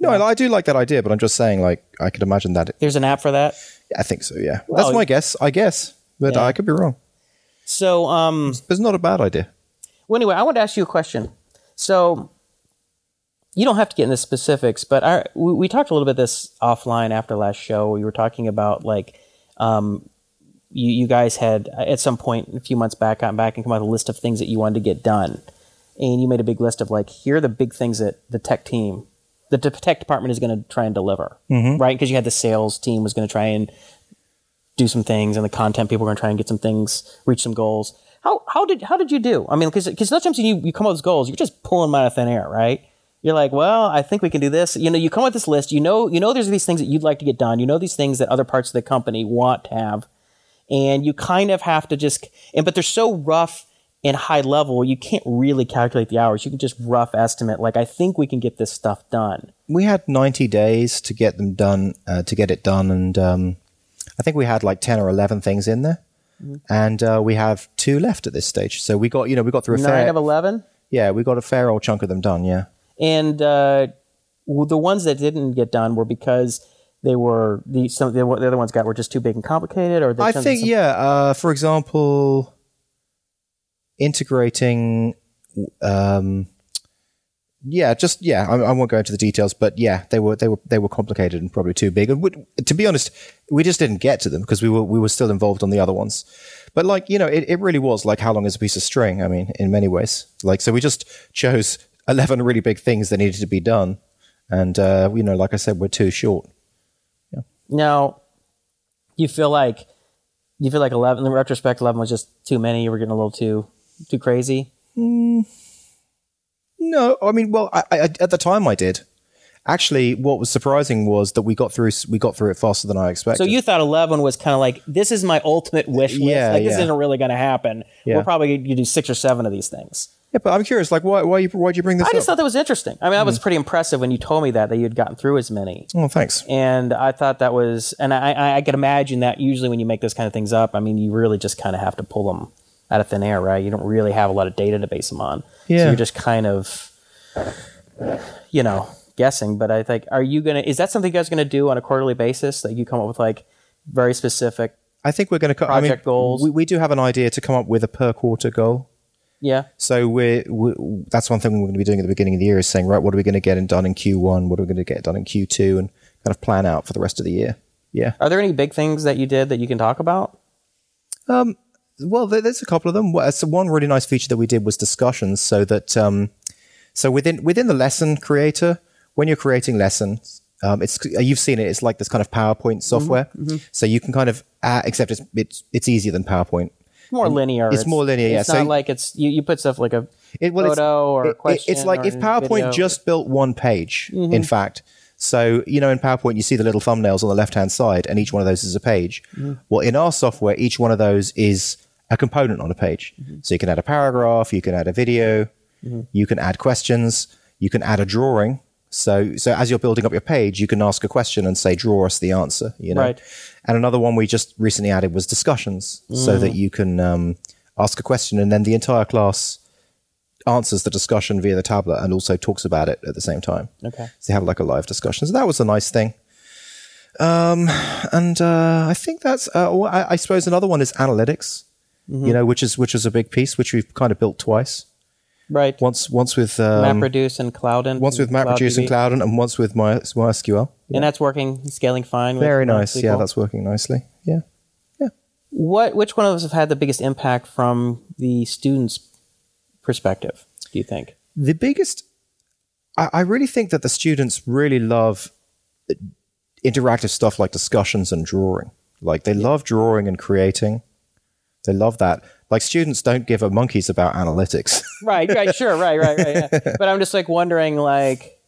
No, I, I do like that idea, but I'm just saying, like, I could imagine that. It, There's an app for that. I think so. Yeah, Well, that's my guess. I guess, but Yeah. I could be wrong. So, um, it's not a bad idea. Well, anyway, I want to ask you a question. So, you don't have to get into specifics, but our, we, we talked a little bit this offline after last show. We were talking about like, um, you, you guys had at some point a few months back gotten back and come out with a list of things that you wanted to get done, and you made a big list of like, here are the big things that the tech team, the tech department is going to try and deliver, right? Because you had the sales team was going to try and do some things, and the content people were going to try and get some things, reach some goals. How how did how did you do? I mean, because because sometimes you you come up with goals, you're just pulling them out of thin air, right? You're like, well, I think we can do this. You know, you come with this list. You know, you know, there's these things that you'd like to get done. You know, these things that other parts of the company want to have, and you kind of have to just. And but they're so rough and high level, you can't really calculate the hours. You can just rough estimate. Like, I think we can get this stuff done. We had 90 days to get them done, uh, to get it done, and um, I think we had like 10 or 11 things in there. Mm-hmm. And uh, we have two left at this stage. So we got, you know, we got through a Nine fair, of eleven. yeah, we got a fair old chunk of them done. Yeah. And uh, the ones that didn't get done were because they were the some the, the other ones got were just too big and complicated, or I think, some- yeah. Uh, for example, integrating, um, yeah, just yeah. I, I won't go into the details, but yeah, they were they were they were complicated and probably too big. And we, to be honest, we just didn't get to them because we were we were still involved on the other ones. But like you know, it, it really was like how long is a piece of string? I mean, in many ways, like so we just chose eleven really big things that needed to be done, and uh, you know, like I said, we're too short. Yeah. Now, you feel like you feel like eleven. In retrospect, eleven was just too many. You were getting a little too too crazy. No, I mean, well, I, I, at the time I did. Actually, what was surprising was that we got through we got through it faster than I expected. So you thought eleven was kind of like this is my ultimate wish list. Yeah, like this yeah. isn't really going to happen. Yeah. We're probably going to do six or seven of these things. Yeah, but I'm curious, like, why why you why'd you bring this up? I just up? thought that was interesting. I mean, that Hmm. was pretty impressive when you told me that that you had gotten through as many. oh, thanks. and I thought that was, and I, I, I could imagine that usually when you make those kind of things up, I mean, you really just kind of have to pull them out of thin air, right? You don't really have a lot of data to base them on, so Yeah. you're just kind of, you know, guessing. But I think, are you gonna? Is that something you guys are gonna do on a quarterly basis? That you come up with like very specific, I think we're going to co- I mean, goals. We, we do have an idea to come up with a per quarter goal. Yeah, So we're, we that's one thing we're going to be doing at the beginning of the year is saying, right, what are we going to get in- done in Q1? What are we going to get done in Q2? And kind of plan out for the rest of the year. Yeah. are there any big things that you did that you can talk about? Well, there's a couple of them. So one really nice feature that we did was discussions, so that um, so within within the lesson creator, when you're creating lessons, um, it's you've seen it. It's like this kind of PowerPoint software, so you can kind of add, except it's it's it's easier than PowerPoint. More linear. it's more linear, yeah. It's So- not like it's you, you put stuff like a It, well, it's- photo or it- it- question it's like or if PowerPoint video. Mm-hmm. just built one page, in fact. So, you know, in PowerPoint, you see the little thumbnails on the left hand side, and each one of those is a page. Mm-hmm. Well, in our software, each one of those is a component on a page. Mm-hmm. So you can add a paragraph, you can add a video, you can add questions, you can add a drawing. So, so as you're building up your page, you can ask a question and say, "Draw us the answer." You know. Right. And another one we just recently added was discussions, so that you can um, ask a question and then the entire class answers the discussion via the tablet and also talks about it at the same time. Okay. So you have like a live discussion. So that was a nice thing. Um, and uh, I think that's. Uh, I, I suppose another one is analytics. You know, which is which is a big piece, which we've kind of built twice. Right. Once once with um, MapReduce and Cloudant. once with MapReduce and CloudDB. Cloud, and once with My, MySQL. And that's working, scaling fine. with Very nice. Yeah, that's working nicely. Yeah. What? Which one of us have had the biggest impact from the students' perspective? Do you think? the biggest I, I really think that the students really love interactive stuff like discussions and drawing like they love drawing and creating they love that like students don't give a monkeys about analytics Right. Right. Sure. Right. Right. Right. Yeah. But I'm just like wondering, like,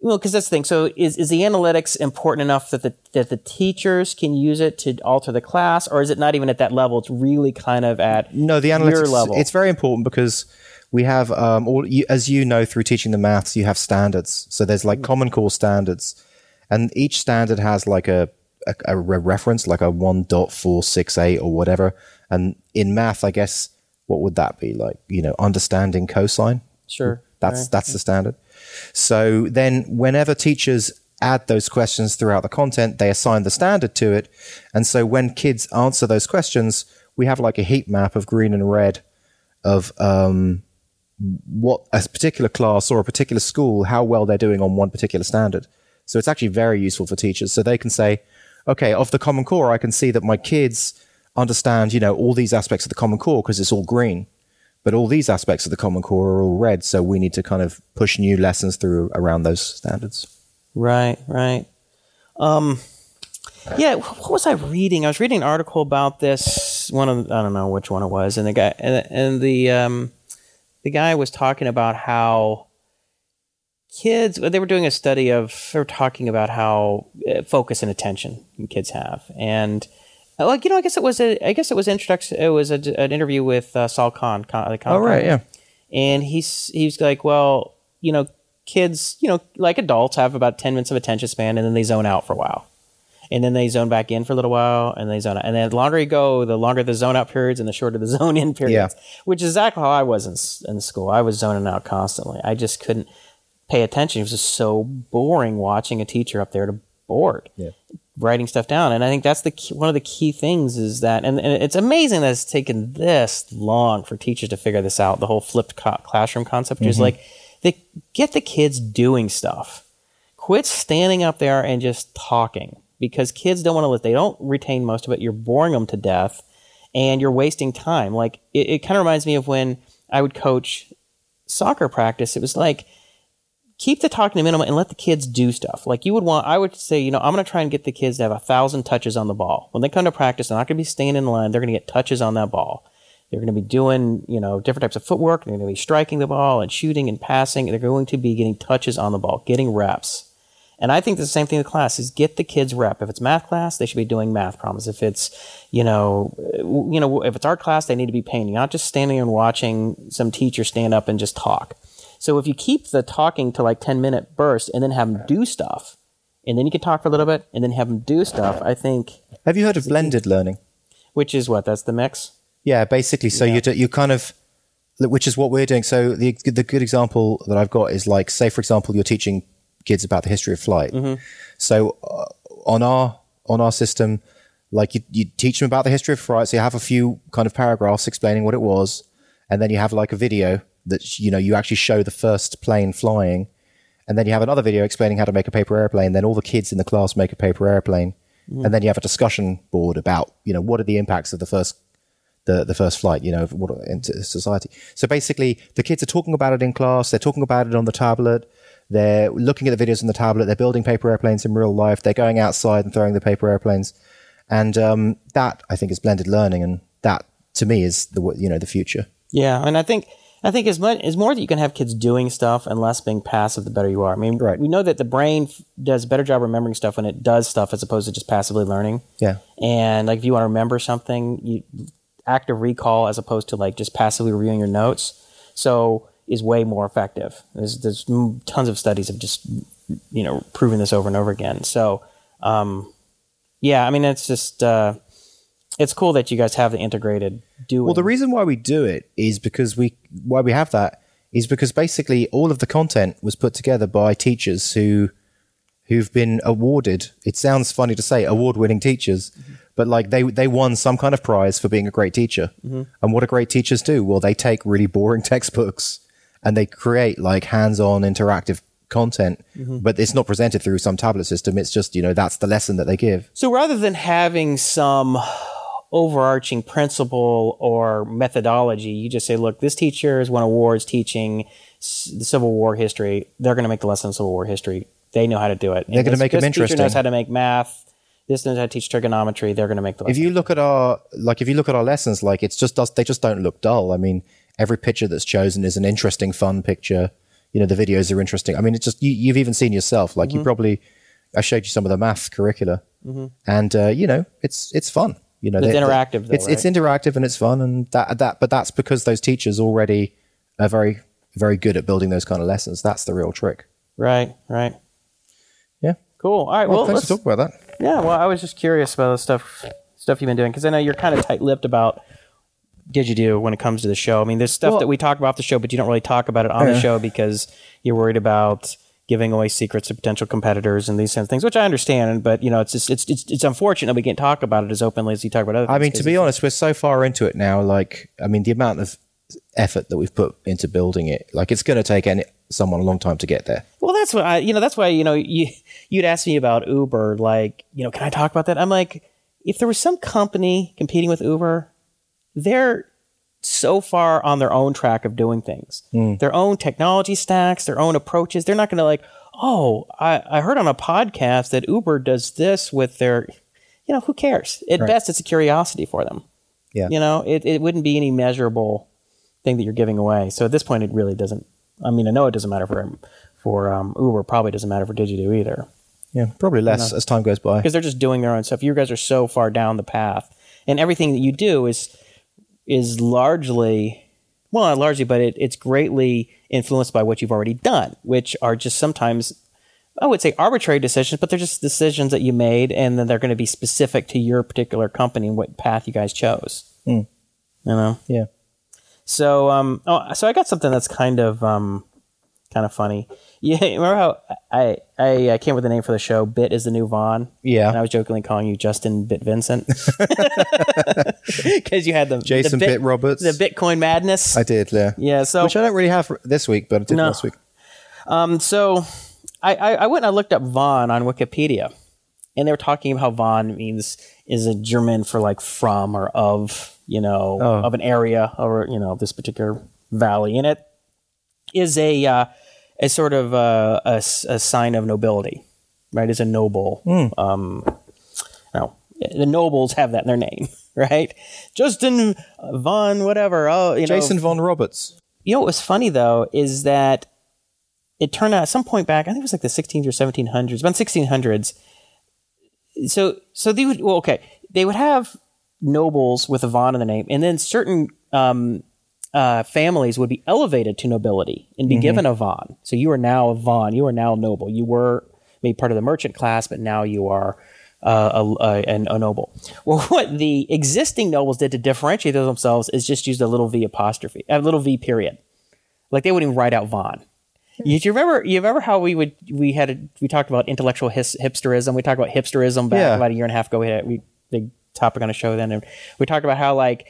well, because that's the thing. So, is is the analytics important enough that the that the teachers can use it to alter the class, or is it not even at that level? It's really kind of at no the your analytics level. it's very important because we have um, all you, as you know through teaching the maths you have standards so there's like common core standards and each standard has like a a, a reference like a 1.468 or whatever and in math i guess what would that be like you know understanding cosine sure. that's right. that's the standard. So then, whenever teachers add those questions throughout the content, they assign the standard to it, and so when kids answer those questions, we have like a heat map of green and red of um, what a particular class or a particular school, how well they're doing on one particular standard. So it's actually very useful for teachers. So they can say, okay, of the Common Core, I can see that my kids understand, you know, all these aspects of the Common Core because it's all green but all these aspects of the common core are all red so we need to kind of push new lessons through around those standards Right, right. Um, yeah, what was I reading? I was reading an article about this. One of I don't know which one it was, and the guy and, and the um, the guy was talking about how kids they were doing a study of they were talking about how uh, focus and attention kids have and like you know i guess it was a i guess it was introduction it was a, an interview with uh, Sal khan, Khan, the Khan oh right yeah and he's he's like, well, you know, kids, you know, like adults have about ten minutes of attention span, and then they zone out for a while, and then they zone back in for a little while, and they zone out, and then the longer you go, the longer the zone out periods, and the shorter the zone in periods. Yeah. Which is exactly how I was in in school. I was zoning out constantly. I just couldn't pay attention. It was just so boring watching a teacher up there to bored Yeah. Writing stuff down. And I think that's the key, one of the key things is that, and, and it's amazing that it's taken this long for teachers to figure this out. The whole flipped co- classroom concept, which is mm-hmm. like they get the kids doing stuff. Quit standing up there and just talking because kids don't want to. They don't retain most of it. You're boring them to death, and you're wasting time. Like it, it kind of reminds me of when I would coach soccer practice. It was like keep the talking to minimum and let the kids do stuff. Like you would want, I would say, you know, I'm going to try and get the kids to have a thousand touches on the ball. When they come to practice, they're not going to be staying in line. They're going to get touches on that ball. They're going to be doing, you know, different types of footwork. They're going to be striking the ball and shooting and passing. They're going to be getting touches on the ball, getting reps. And I think the same thing in class is get the kids rep. If it's math class, they should be doing math problems. If it's, you know, you know, if it's art class, they need to be painting, not just standing and watching some teacher stand up and just talk. So if you keep the talking to like 10 minute bursts and then have them do stuff, and then you can talk for a little bit and then have them do stuff, I think, have you heard of blended learning? Which is what? That's the mix? yeah basically so you do, you kind of which is what we're doing. So the the good example that i've got is like say for example you're teaching kids about the history of flight. So uh, on our on our system like you, you teach them about the history of flight. So you have a few kind of paragraphs explaining what it was and then you have like a video that you know you actually show the first plane flying and then you have another video explaining how to make a paper airplane then all the kids in the class make a paper airplane and then you have a discussion board about you know what are the impacts of the first the, the first flight, you know, what into society. So basically, the kids are talking about it in class. They're talking about it on the tablet. They're looking at the videos on the tablet. They're building paper airplanes in real life. They're going outside and throwing the paper airplanes, and um, that I think is blended learning, and that to me is the you know the future. Yeah, and I think I think as much as more that you can have kids doing stuff and less being passive, the better you are. I mean, Right. we know that the brain f- does a better job remembering stuff when it does stuff as opposed to just passively learning. Yeah. And like if you want to remember something, you active recall as opposed to like just passively reviewing your notes. So is way more effective. There's there's tons of studies have just you know proven this over and over again. So um, yeah, I mean it's just uh, it's cool that you guys have the integrated doing. Well, the reason why we do it is because we why we have that is because basically all of the content was put together by teachers who who've been awarded. It sounds funny to say award-winning teachers, but like they they won some kind of prize for being a great teacher. Mm-hmm. And what do great teachers do? Well, they take really boring textbooks and they create like hands-on interactive content, mm-hmm. but it's not presented through some tablet system. It's just, you know, that's the lesson that they give. So rather than having some overarching principle or methodology, you just say, look, this teacher has won awards teaching the Civil War history. They're going to make the lesson of Civil War history. They know how to do it. They're make this- make 'em this Teacher knows how to make math. This knows how to teach trigonometry. They're going to make the if lesson. you look at our like if you look at our lessons like it's just does they just don't look dull i mean every picture that's chosen is an interesting fun picture you know the videos are interesting i mean it's just you, you've even seen yourself like Mm-hmm. you probably i showed you some of the math curricula and uh, you know it's it's fun you know It's they- they- interactive, though, it's it's interactive and it's fun and that that but that's because those teachers already are very very good at building those kind of lessons that's the real trick right, right. yeah Cool. All right. well, Well, thanks let's, for talking about that Yeah, well, I was just curious about the stuff stuff you've been doing because I know you're kind of tight-lipped about did you do when it comes to the show. I mean, there's stuff Well- that we talk about the show, but you don't really talk about it on the show because you're worried about giving away secrets to potential competitors and these kinds of things, which I understand. But you know, it's just it's it's, it's unfortunate we can't talk about it as openly as you talk about other. Things I mean, to be honest, we're so far into it now. Like, I mean, the amount of effort that we've put into building it, like, it's going to take any, someone a long time to get there. Well, that's what I, you know, that's why, you know, you, you'd ask me about Uber, like, you know, can I talk about that? I'm like, if there was some company competing with Uber, they're so far on their own track of doing things, their own technology stacks, their own approaches. They're not going to like, oh, I, I heard on a podcast that Uber does this with their, you know, who cares? At best, it's a curiosity for them. Yeah. You know, it, it wouldn't be any measurable thing that you're giving away. So at this point, it really doesn't. I mean, I know it doesn't matter for for um, Uber. Probably doesn't matter for Digedu either Yeah, probably less as time goes by. because they're just doing their own stuff. You guys are so far down the path, and everything that you do is is largely well, not largely, but it, it's greatly influenced by what you've already done, which are just sometimes. I would say arbitrary decisions, but they're just decisions that you made, and then they're going to be specific to your particular company and what path you guys chose. You know. Yeah. So um oh so I got something that's kind of um kind of funny. Yeah, remember how I I, I came up with the name for the show? Bit is the new Von. Yeah. and I was jokingly calling you Justin Bit Vincent because you had the Jason the Bit Roberts. the Bitcoin madness. I did, yeah. yeah, so Which I don't really have this week, but I did No. last week. Um, so I, I, I went and I looked up Von on Wikipedia, and they were talking about how Von means is a German for like from or of, you know, Oh. of an area or you know this particular valley, and it is a uh, a sort of a a, a sign of nobility, right? As a noble. Um, no, the nobles have that in their name, right? Justin Von, whatever. Oh, you know, Jason Von Roberts. you know what was funny though is that it turned out at some point back, I think it was like the 16th or 1700s, about 1600s. So, so they would, well, okay, they would have nobles with a von in the name, and then certain um, uh, families would be elevated to nobility and be given a von. So you are now a von, you are now a noble. You were maybe part of the merchant class, but now you are uh, a, a, an- a noble. Well, what the existing nobles did to differentiate themselves is just use a little v apostrophe, a little v period. Like they wouldn't even write out von. You, do you remember? You remember how we would we had a, we talked about intellectual his, hipsterism. We talked about hipsterism back Yeah. about a year and a half ago. We had we big topic on a show then, and we talked about how like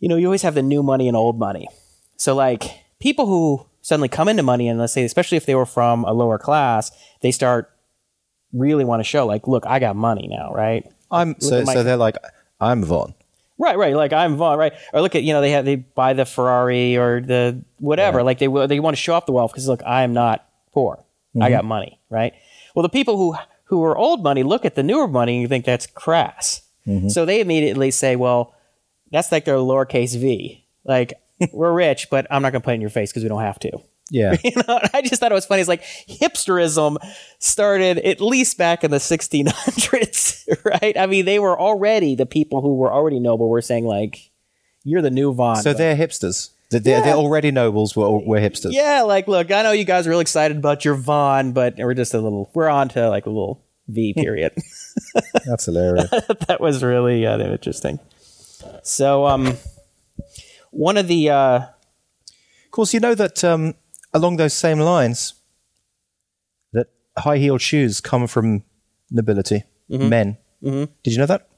you know you always have the new money and old money. So like people who suddenly come into money and let's say especially if they were from a lower class, they start really want to show like, look, I got money now, right? I'm so my- so they're like I'm Von. Right, right. Like I'm Von, right? Or look at you know they have they buy the Ferrari or the whatever. Like they they want to show off the wealth because look, I am not poor. I mm-hmm. got money, right? Well, the people who who are old money look at the newer money and you think that's crass. Mm-hmm. So they immediately say, well, that's like their lowercase v. Like we're rich, but I'm not going to put it in your face because we don't have to. Yeah. You know, I just thought it was funny. It's like hipsterism started at least back in the 1600s, right? I mean, they were already the people who were already noble were saying like, "You're the new Von." So they're hipsters. They're, they're, they're already nobles. We're, we're hipsters. yeah, like, look, I know you guys are really excited about your Von, but we're just a little. We're on to like a little V period. That's hilarious. that was really uh, interesting. So, um, one of the uh, Of course, you know that um, along those same lines, that high-heeled shoes come from nobility, men. Mm-hmm. Did you know that?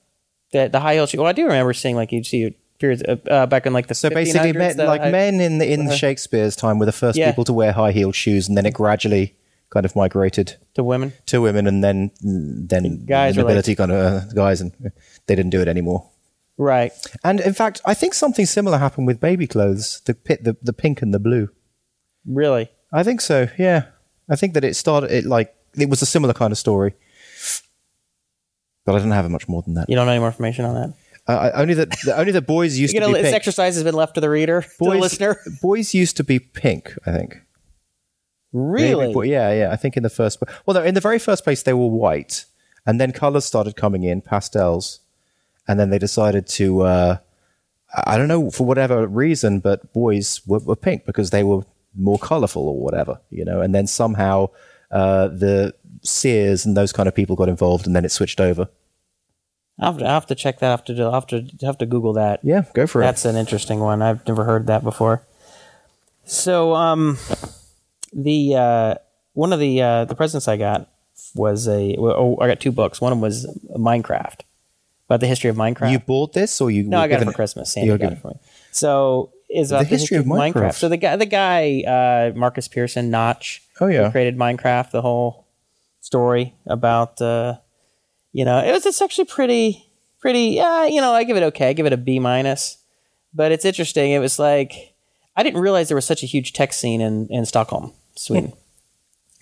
the the high heel shoe. Well, I do remember seeing like you'd see periods uh, uh, back in like the So basically, men, like high- men in the, in Shakespeare's time were the first Yeah. people to wear high-heeled shoes, and then it gradually kind of migrated to women. to women, and then then guys were like- nobility kind of uh, guys, and they didn't do it anymore. Right. And in fact, I think something similar happened with baby clothes, the pit, the, the pink and the blue. Really. I think so. Yeah, I think that it started. It like it was a similar kind of story, but I don't have much more than that. You don't know any more information on that. Uh, only that only that boys used You to know, be this exercise has been left to the reader, to the listener. boys used to be pink. I think. Really? Maybe, yeah, yeah. I think in the first, well, no, in the very first place they were white, and then colors started coming in, pastels, and then they decided to. Uh, I don't know for whatever reason, but boys were, were pink because they were more colorful or whatever, you know. And then somehow uh, the Sears and those kind of people got involved, and then it switched over. I'll have, to, I'll have to check that. I'll have to, I'll have to, have to Google that. Yeah, go for it. That's an interesting one. I've never heard that before. So, um, the uh, one of the uh, the presents I got was a. Oh, I got two books. One of them was Minecraft, about the history of Minecraft. You bought this, or you? no, I got it for Christmas. Sandy got it for me. So, is about The history of Minecraft. So the guy, the guy, uh, Markus Persson, Notch. Oh, yeah. created Minecraft. The whole story about, uh, you know, it was. It's actually pretty, pretty. Yeah, you know, I give it okay. I give it a B minus. But it's interesting. It was like I didn't realize there was such a huge tech scene in in Stockholm, Sweden.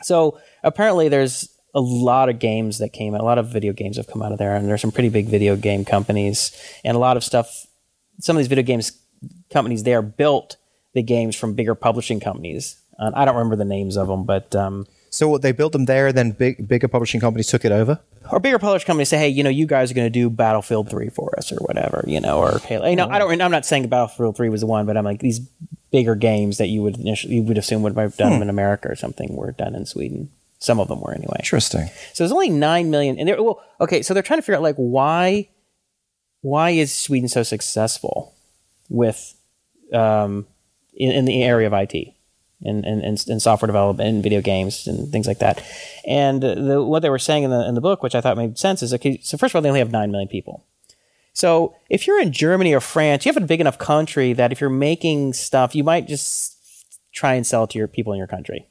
So apparently, there's a lot of games that came out. A lot of video games have come out of there, and there's some pretty big video game companies, and a lot of stuff. Some of these video games companies there built the games from bigger publishing companies. Uh, I don't remember the names of them, but um, So what, they built them there, then big bigger publishing companies took it over. or bigger publishing companies say, "Hey, you know, you guys are going to do Battlefield Three for us, or whatever," you know, or Halo. You know, I don't. I'm not saying Battlefield Three was the one, but I'm like these bigger games that you would initially, you would assume would have done them in America or something were done in Sweden. Some of them were anyway. Interesting. So there's only nine million, and they're well, okay. So they're trying to figure out like why, why is Sweden so successful with, um, in, in the area of IT, and and, and and software development and video games and things like that, and the, what they were saying in the in the book, which I thought made sense, is okay. So first of all, they only have nine million people. So if you're in Germany or France, you have a big enough country that if you're making stuff, you might just try and sell it to your people in your country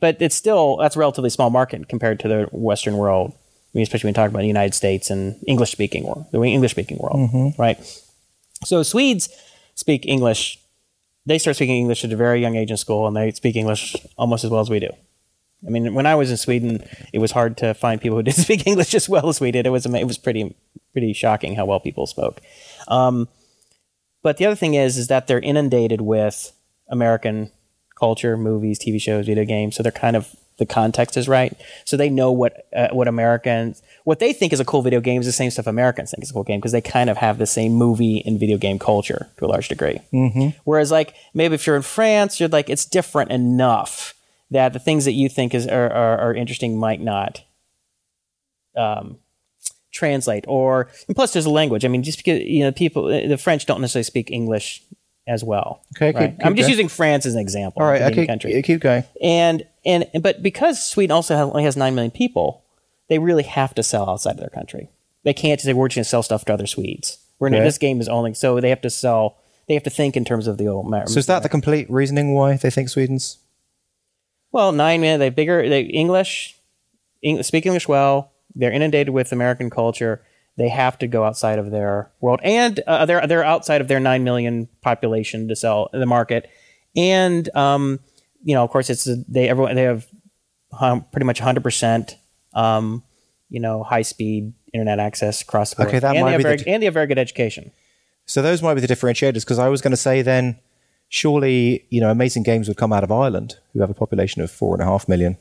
but it's still that's a relatively small market compared to the Western world. I mean, especially when you talk about the United States and English speaking world, the English speaking world, right? So Swedes speak English. They start speaking English at a very young age in school, and they speak English almost as well as we do. I mean, when I was in Sweden, it was hard to find people who did speak English as well as we did. It was it was pretty pretty shocking how well people spoke. Um, but the other thing is, is that they're inundated with American culture, movies, TV shows, video games. So they're kind of the context is right. So they know what uh, what Americans what they think is a cool video game is the same stuff Americans think is a cool game because they kind of have the same movie and video game culture to a large degree. Mm-hmm. Whereas like maybe if you're in France, you're like it's different enough that the things that you think is are, are, are interesting might not um, translate or and plus there's a language. I mean, just because you know people the French don't necessarily speak English as well. Okay, right? keep- I'm just going. using France as an example. All right, okay, country. keep going. And and but because Sweden also has, only has nine million people, they really have to sell outside of their country. They can't say we're just going to sell stuff to other Swedes. We're Okay. this game is only so they have to sell. They have to think in terms of the old. So is that the complete reasoning why they think Sweden's? Well, nine million. They bigger. They English, Eng, speak English well. They're inundated with American culture. They have to go outside of their world, and uh, they're they're outside of their nine million population to sell the market. And um, you know, of course, it's they everyone they have um, pretty much hundred percent. Um, you know, high speed internet access across the board. Okay, that and might they be the very, d- and they have very good education. So those might be the differentiators. Because I was going to say then, surely you know, amazing games would come out of Ireland, who have a population of four and a half million,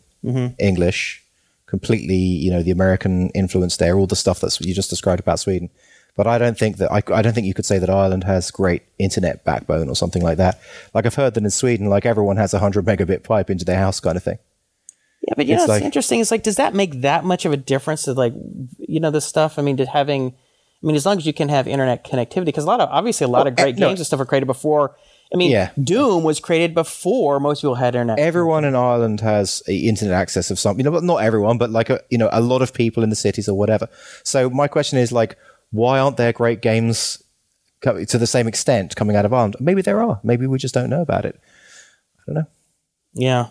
English, completely you know the American influence there, all the stuff that you just described about Sweden. But I don't think that I, I don't think you could say that Ireland has great internet backbone or something like that. Like I've heard that in Sweden, like everyone has a hundred megabit pipe into their house, kind of thing. Yeah, but you It's know, it's like- interesting. It's like, does that make that much of a difference to like, you know, this stuff? I mean, did having, I mean, as long as you can have internet connectivity, because a lot of obviously a lot of eh, great no. games and stuff were created before. I mean, Yeah. Doom was created before most people had internet. everyone in Ireland has internet access of some, you know, but not everyone, but like a, you know, a lot of people in the cities or whatever. So my question is like, why aren't there great games to the same extent coming out of Ireland? Maybe there are. Maybe we just don't know about it. I don't know. yeah,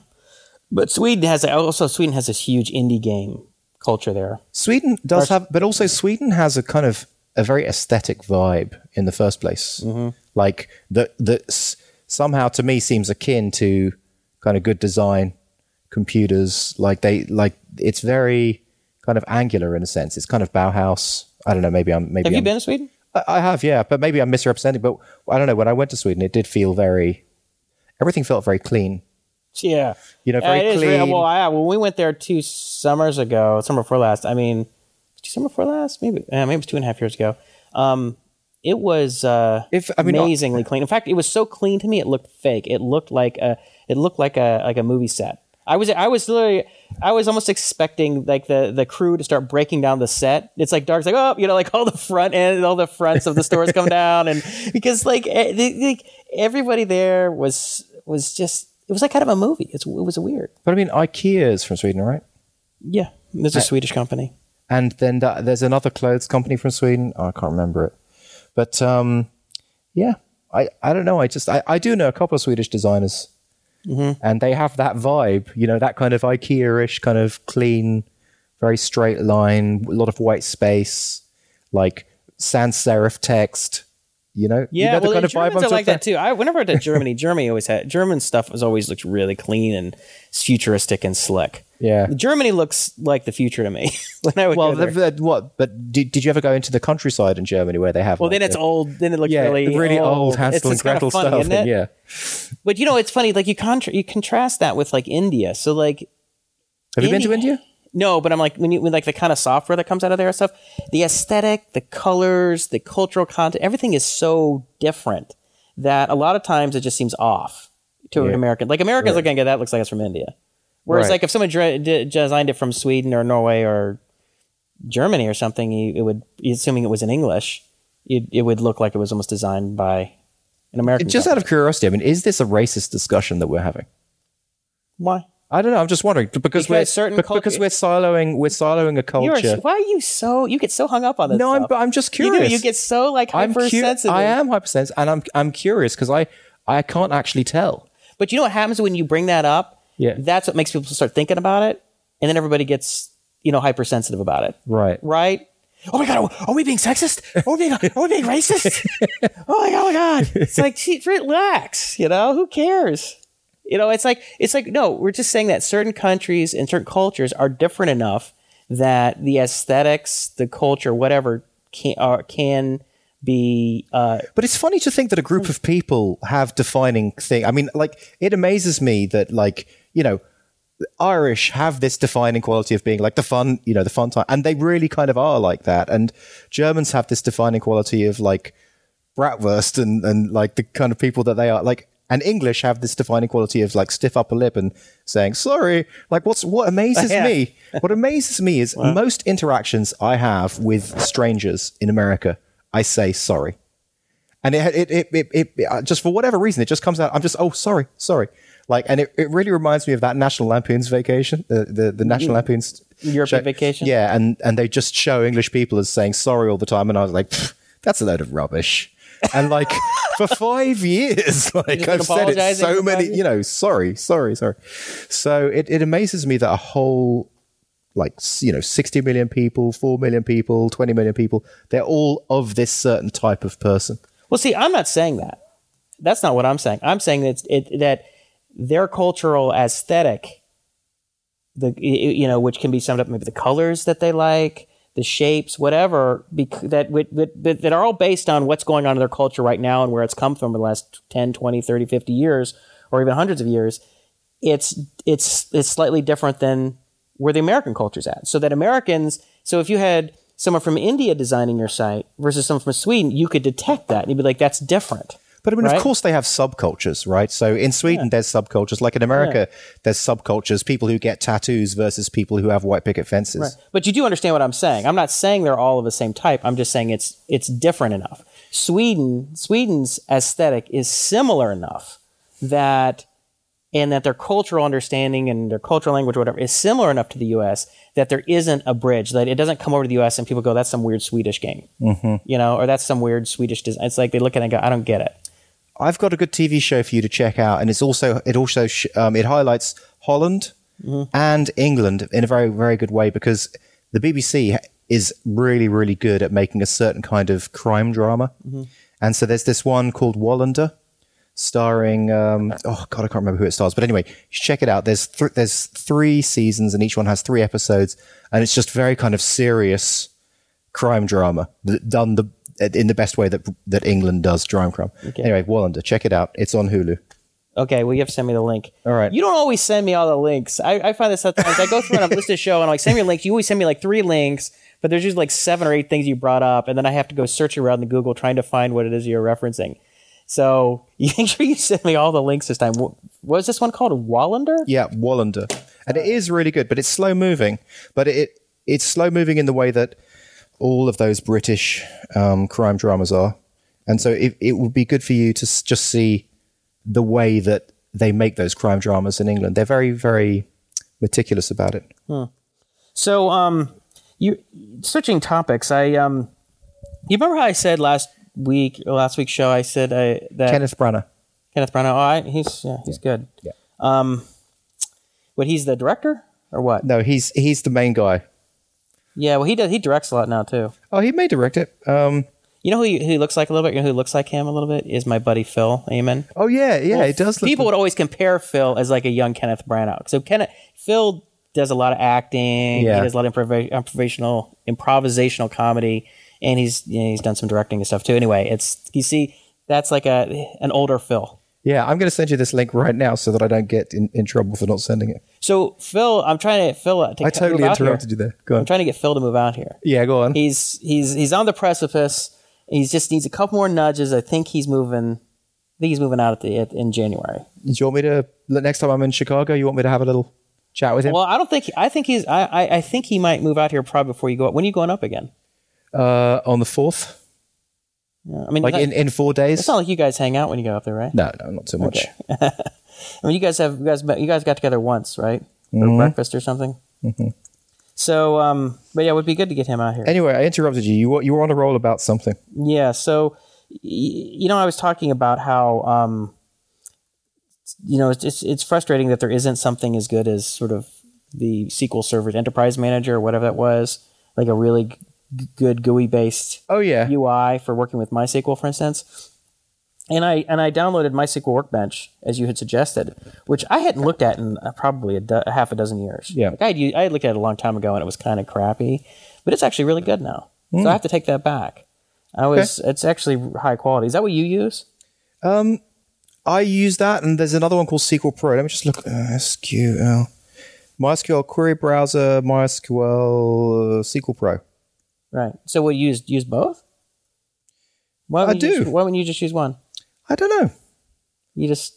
but Sweden has also Sweden has this huge indie game culture there. Sweden does have, but also Sweden has a kind of a very aesthetic vibe in the first place. Mm-hmm. Like that, that somehow to me seems akin to kind of good design, computers. Like they, like it's very kind of angular in a sense. It's kind of Bauhaus. I don't know. Maybe I'm. Maybe Have you I'm- been to Sweden? I, I have, yeah, but maybe I'm misrepresenting. But I don't know. When I went to Sweden, it did feel very. Everything felt very clean. Yeah, You know, very is clean. well, I, when we went there two summers ago, summer before last. I mean, two summer before last, maybe, uh, maybe it was two and a half years ago. Um, it was uh, If- I mean, amazingly clean. In fact, it was so clean to me, it looked fake. It looked like a, it looked like a like a movie set. I was, I was literally, I was almost expecting like the the crew to start breaking down the set. It's like Dark's like, oh, you know, like all the front end, all the fronts of the stores come down, and because like, eh, like everybody there was was just, it was like kind of a movie. It's, it was weird. But I mean, IKEA is from Sweden, right? Yeah, there's a Swedish company. and then that, there's another clothes company from Sweden. Oh, I can't remember it, but um, yeah, I, I don't know. I just I, I do know a couple of Swedish designers, and they have that vibe. You know, that kind of IKEA-ish, kind of clean, very straight line, a lot of white space, like sans serif text. You know, Yeah, you know well, the kind the of vibe Germans are like that too. I whenever I went to Germany, Germany always had German stuff was always looked really clean and futuristic and slick. Yeah. Germany looks like the future to me when I would Well, go there. the, the- what? But did, did you ever go into the countryside in Germany where they have? well, like, then it's the- old. Then it looks yeah, really, really old It's- Hansel and it's kinda funny, stuff. and yeah, But you know, it's funny. Like you contra- you contrast that with like India. So like have you been to India- India? No, but I'm like when you when like the kind of software that comes out of there and stuff, the aesthetic, the colors, the cultural content, everything is so different that a lot of times it just seems off to an American. Like Americans looking at that looks like it's from India. Whereas Right. like if someone dre- d- designed it from Sweden or Norway or Germany or something, you, it would assuming it was in English, it, it would look like it was almost designed by an American. Just company. out of curiosity, I mean, is this a racist discussion that we're having? why? I don't know. I'm just wondering because, Because we're certain cul- because we're siloing we're siloing a culture. why are you so you get so hung up on this? no, I'm but I'm just You do. curious. You get so like I'm cu- hypersensitive. I am hypersensitive, and I'm I'm curious because I I can't actually tell. But you know what happens when you bring that up? Yeah. That's what makes people start thinking about it. And then everybody gets, you know, hypersensitive about it. Right. Right? Oh my God, are we being sexist? Are we being, are we being racist? oh my God, oh my God. It's like, relax, you know, who cares? You know, it's like, it's like, no, we're just saying that certain countries and certain cultures are different enough that the aesthetics, the culture, whatever, can, are, can be, uh, But it's funny to think that a group of people have defining thing. I mean, like it amazes me that like you know. Irish have this defining quality of being like the fun, you know, the fun time, and they really kind of are like that. And Germans have this defining quality of like bratwurst and and like the kind of people that they are. Like, and English have this defining quality of like stiff upper lip and saying sorry. Like, what's what amazes Yeah. me? What amazes me is most interactions I have with strangers in America, I say sorry and it, it, it, it, it, it uh, just for whatever reason, it just comes out. I'm just, oh, sorry, sorry. Like, and it, it really reminds me of that National Lampoon's Vacation, the, the, the National mm. Lampoon's European Vacation? Yeah. And, and they just show English people as saying sorry all the time. And I was like, that's a load of rubbish. And like for five years, like I've said it so many, you know, sorry, sorry, sorry. So it, it amazes me that a whole like you know 60 million people 4 million people 20 million people they're all of this certain type of person Well, see, I'm not saying that. That's not what I'm saying. I'm saying that it, that their cultural aesthetic, the you know, which can be summed up maybe the colors that they like, the shapes, whatever, bec- that, that that are all based on what's going on in their culture right now and where it's come from in the last 10, 20, 30, 50 years, or even hundreds of years, it's it's it's slightly different than where the American culture's at. So that Americans, so if you had someone from India designing your site versus someone from Sweden, you could detect that and you'd be like, that's different. But I mean, Right? of course, they have subcultures, right? So in Sweden, there's subcultures. Like in America, there's subcultures. People who get tattoos versus people who have white picket fences. But you do understand what I'm saying. I'm not saying they're all of the same type. I'm just saying it's it's different enough. Sweden Sweden's aesthetic is similar enough that and that their cultural understanding and their cultural language or whatever is similar enough to the US that there isn't a bridge that it doesn't come over to the US and people go that's some weird Swedish game. Mm-hmm. You know, or that's some weird Swedish design. It's like they look at it and go I don't get it. I've got a good TV show for you to check out, and it's also it also sh- um, it highlights Holland and England in a very very good way because the BBC is really really good at making a certain kind of crime drama, and so there's this one called Wallander, starring um, oh god I can't remember who it stars, but anyway check it out. There's th- there's three seasons and each one has three episodes, and it's just very kind of serious crime drama done the Uh, in the best way that that England does crime crime. Anyway, Wallander, check it out. It's on Hulu. Okay, well, you have to send me the link. All right. You don't always send me all the links. I, I find this sometimes I go through and I'm listening to a show and I'm like, send me a link. You always send me like three links, but there's usually like seven or eight things you brought up, and then I have to go searching around the Google trying to find what it is you're referencing. So you make sure you send me all the links this time. What what was this one called? Wallander? Yeah, Wallander, and it is really good, but it's slow moving. But it it's slow moving in the way that all of those British um, crime dramas are, and so it it would be good for you to s- just see the way that they make those crime dramas in England. They're very very meticulous about it. So, um, you switching topics. I um, you remember how I said last week, or last week's show? I said uh, that Kenneth Branagh. Kenneth Branagh. Oh, I, he's yeah, he's good. Yeah. Um, what he's the director or what? No, he's he's the main guy. Yeah, well, he does. He directs a lot now too. Oh, he may direct it. Um, You know who he, who he looks like a little bit? You know who looks like him a little bit? Is my buddy Phil Amen. oh yeah, yeah, it does. Look People would always compare Phil as like a young Kenneth Branagh. So Kenneth Phil does a lot of acting. Yeah. He does a lot of improv- improvisational improvisational comedy, and he's you know, he's done some directing and stuff too. Anyway, it's you see that's like a an older Phil. Yeah, I'm going to send you this link right now so that I don't get in, in trouble for not sending it. So Phil, I'm trying to Phil. To I totally interrupted you there. Go on. I'm trying to get Phil to move out here. Yeah, go on. He's he's he's on the precipice. He just needs a couple more nudges. I think he's moving. I think he's moving out at the at, in January. Do you want me to next time I'm in Chicago? You want me to have a little chat with him? Well, I don't think. I think he's. I, I I think he might move out here probably before you go up. When are you going up again? uh, on the fourth, Yeah, I mean, like in, in four days. it's not like you guys hang out when you go up there, right? no, no, not so much. I mean, you guys have you guys met, you guys got together once, right? For Mm-hmm. breakfast or something. So, um, but yeah, it would be good to get him out here. Anyway, I interrupted you. You were, you were on a roll about something. Yeah. So, y- you know, I was talking about how, um, you know, it's, it's it's frustrating that there isn't something as good as sort of the SQL Server Enterprise Manager or whatever that was, like a really g- good GUI based Oh yeah, UI for working with MySQL, for instance. And I and I downloaded MySQL Workbench as you had suggested, which I hadn't looked at in uh, probably a, do- a half a dozen years. Yeah. like I had, I had looked at it a long time ago and it was kind of crappy, but it's actually really good now. So I have to take that back. I was it's actually high quality. Is that what you use? Um, I use that, and there's another one called Sequel Pro. Let me just look. Uh, SQL, MySQL Query Browser, MySQL uh, Sequel Pro. Right. So you use use both? Why I wouldn't you do. Just, why wouldn't you just use one? I don't know. You just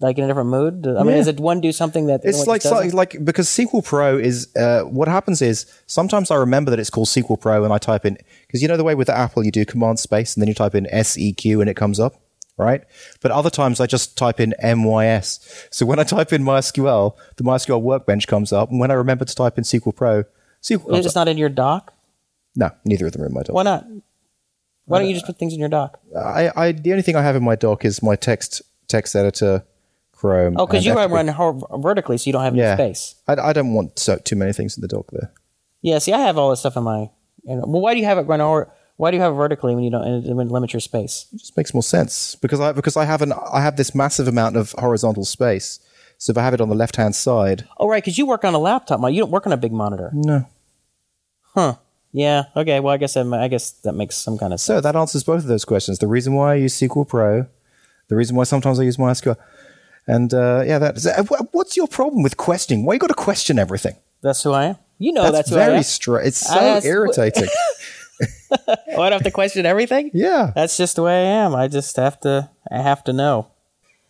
like in a different mood. I mean, Yeah. does it one do something that It's like like because Sequel Pro is uh, what happens is sometimes I remember that it's called Sequel Pro and I type in because you know the way with the Apple you do command space and then you type in SEQ and it comes up, right? But other times I just type in MYS. So when I type in MySQL, the MySQL Workbench comes up, and when I remember to type in Sequel Pro, SQL It's comes just up. not in your doc. No, neither of them are in my dock. Why not? Why don't you just put things in your dock? I, I the only thing I have in my dock is my text text editor, Chrome. Oh, because and you FTP. run hor- vertically, so you don't have any yeah. space. I, I don't want so, too many things in the dock there. Yeah. See, I have all this stuff in my. You know, well, why do you have it run hor- Why do you have it vertically when you don't and it would limit your space? It just makes more sense because I because I have an I have this massive amount of horizontal space. So if I have it on the left hand side, Oh, right, because you work on a laptop. Mike. You don't work on a big monitor. no, Huh. Yeah. Okay. Well, I guess that, I guess that makes some kind of sense. So that answers both of those questions. The reason why I use Sequel Pro, the reason why sometimes I use MySQL, and uh, yeah, that. uh, What's your problem with questioning? Why you got to question everything? That's who I am. You know, that's, that's very am. straight. It's so asked- irritating. Oh, I don't have to question everything. yeah. That's just the way I am. I just have to. I have to know.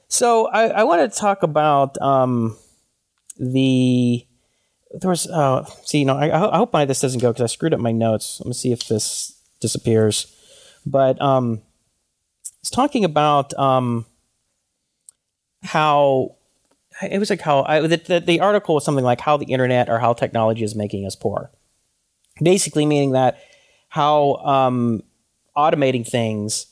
So I, I want to talk about um, the there was. Uh, see, you know, I, I hope my this doesn't go because I screwed up my notes. Let me see if this disappears. But um, it's talking about um, how it was like how I, the, the the article was something like how the internet or how technology is making us poor. Basically, meaning that how um, automating things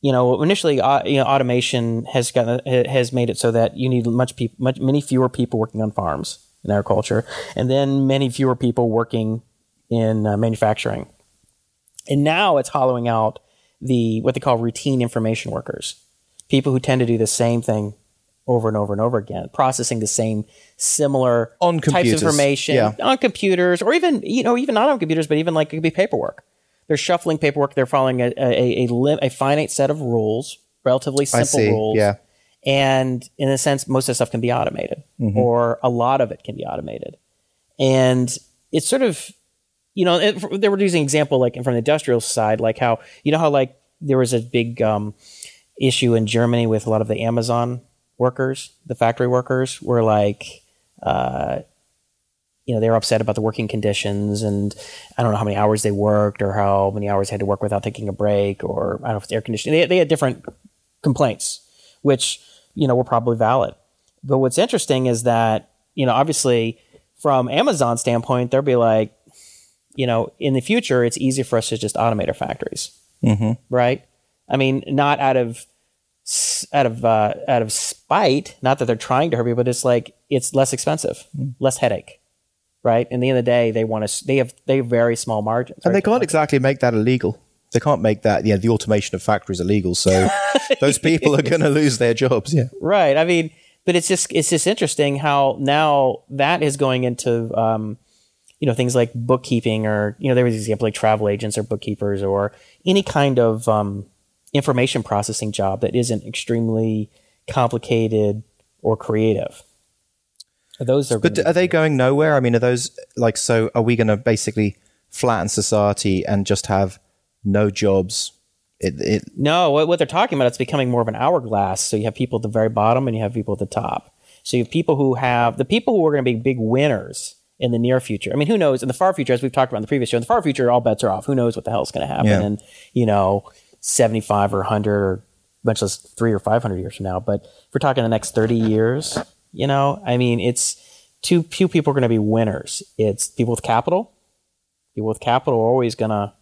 you know initially uh, you know automation has got has made it so that you need much people much many fewer people working on farms in agriculture and then many fewer people working in uh, manufacturing. And now it's hollowing out the what they call routine information workers people who tend to do the same thing over and over and over again processing the same similar On types of information yeah. on computers or even you know even not on computers but even like it could be paperwork. They're shuffling paperwork. They're following a a, a, lim- a finite set of rules relatively simple rules. Yeah. And in a sense most of the stuff can be automated Mm-hmm. or a lot of it can be automated and it's sort of you know it, they were using example like from the industrial side like how you know how like there was a big um, issue in germany with a lot of the amazon workers the factory workers were like uh, you know they were upset about the working conditions and i don't know how many hours they worked or how many hours they had to work without taking a break or i don't know if it's air conditioning they, they had different complaints which you know were probably valid. But what's interesting is that you know obviously from amazon standpoint they'll be like you know in the future it's easier for us to just automate our factories. Right? I mean not out of out of uh, out of spite not that they're trying to hurt people but it's like it's less expensive less headache. Right? In the end of the day they want to they have they have very small margins. And right? they can't exactly make that illegal. They can't make that, yeah, the automation of factories illegal. So those people are going to lose their jobs. Yeah. right i mean but it's just it's just interesting how now that is going into um, you know things like bookkeeping or you know there was an example like travel agents or bookkeepers or any kind of um, information processing job that isn't extremely complicated or creative those are But are they going nowhere? I mean, are those like, so are we going to basically flatten society and just have no jobs? It, it, No, what, what they're talking about, it's becoming more of an hourglass. So you have people at the very bottom and you have people at the top. So you have people who have the people who are going to be big winners in the near future. I mean, who knows? In the far future, as we've talked about in the previous show, in the far future, all bets are off. Who knows what the hell is going to happen Yeah. in, you know, 75 or 100 or much less three or 500 years from now. But if we're talking the next 30 years, you know, I mean, it's two, few people are going to be winners. It's people with capital. People with capital are always going to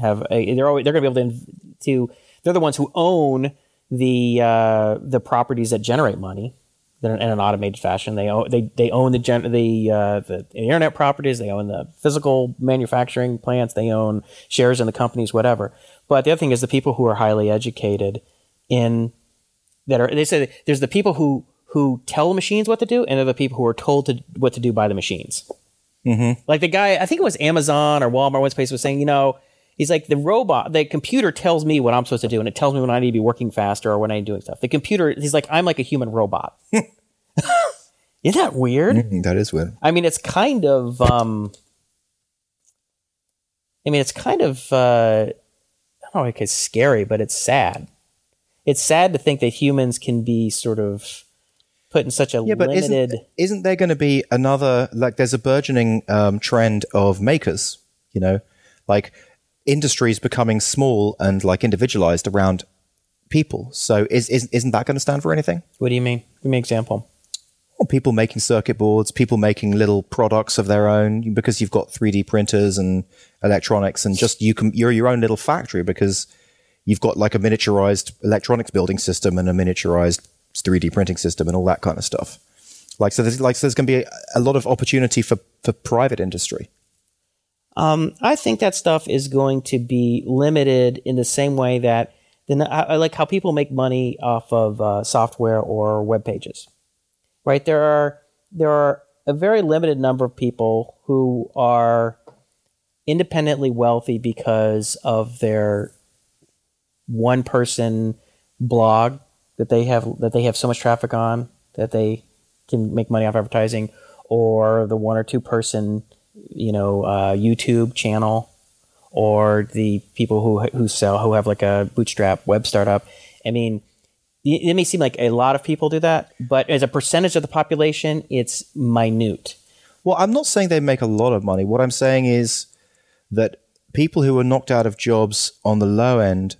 have a, they're always, they're going to be able to, to they're the ones who own the uh, the properties that generate money in an, in an automated fashion. They own they they own the gen, the, uh, the internet properties. They own the physical manufacturing plants. They own shares in the companies, whatever. But the other thing is the people who are highly educated in that are they say there's the people who who tell the machines what to do, and they're the people who are told to what to do by the machines. Like the guy, I think it was Amazon or Walmart, one place was saying, you know, he's like the robot, the computer tells me what I'm supposed to do, and it tells me when I need to be working faster or when I need to doing stuff. The computer, he's like, I'm like a human robot. Isn't that weird? mm, that is weird. I mean, it's kind of, um, I mean, it's kind of, uh, I don't know if it's scary, but it's sad. It's sad to think that humans can be sort of put in such a Yeah, but limited. isn't, isn't there going to be another, like, there's a burgeoning um, trend of makers, you know, like industries becoming small and like individualized around people. So is, is, isn't that going to stand for anything? what do you mean? Give me an example. Well, people making circuit boards, people making little products of their own because you've got 3D printers and electronics and just you can, you're your own little factory because you've got like a miniaturized electronics building system and a miniaturized 3D printing system and all that kind of stuff. Like, so there's like, so there's going to be a, a lot of opportunity for, for private industry. Um, I think that stuff is going to be limited in the same way that I, I like how people make money off of uh, software or web pages, right? There are there are a very limited number of people who are independently wealthy because of their one person blog that they have that they have so much traffic on that they can make money off advertising, or the one or two person you know uh, YouTube channel, or the people who who sell who have like a bootstrap web startup. I mean, it may seem like a lot of people do that, but as a percentage of the population, it's minute. Well, I'm not saying they make a lot of money. What I'm saying is that people who are knocked out of jobs on the low end,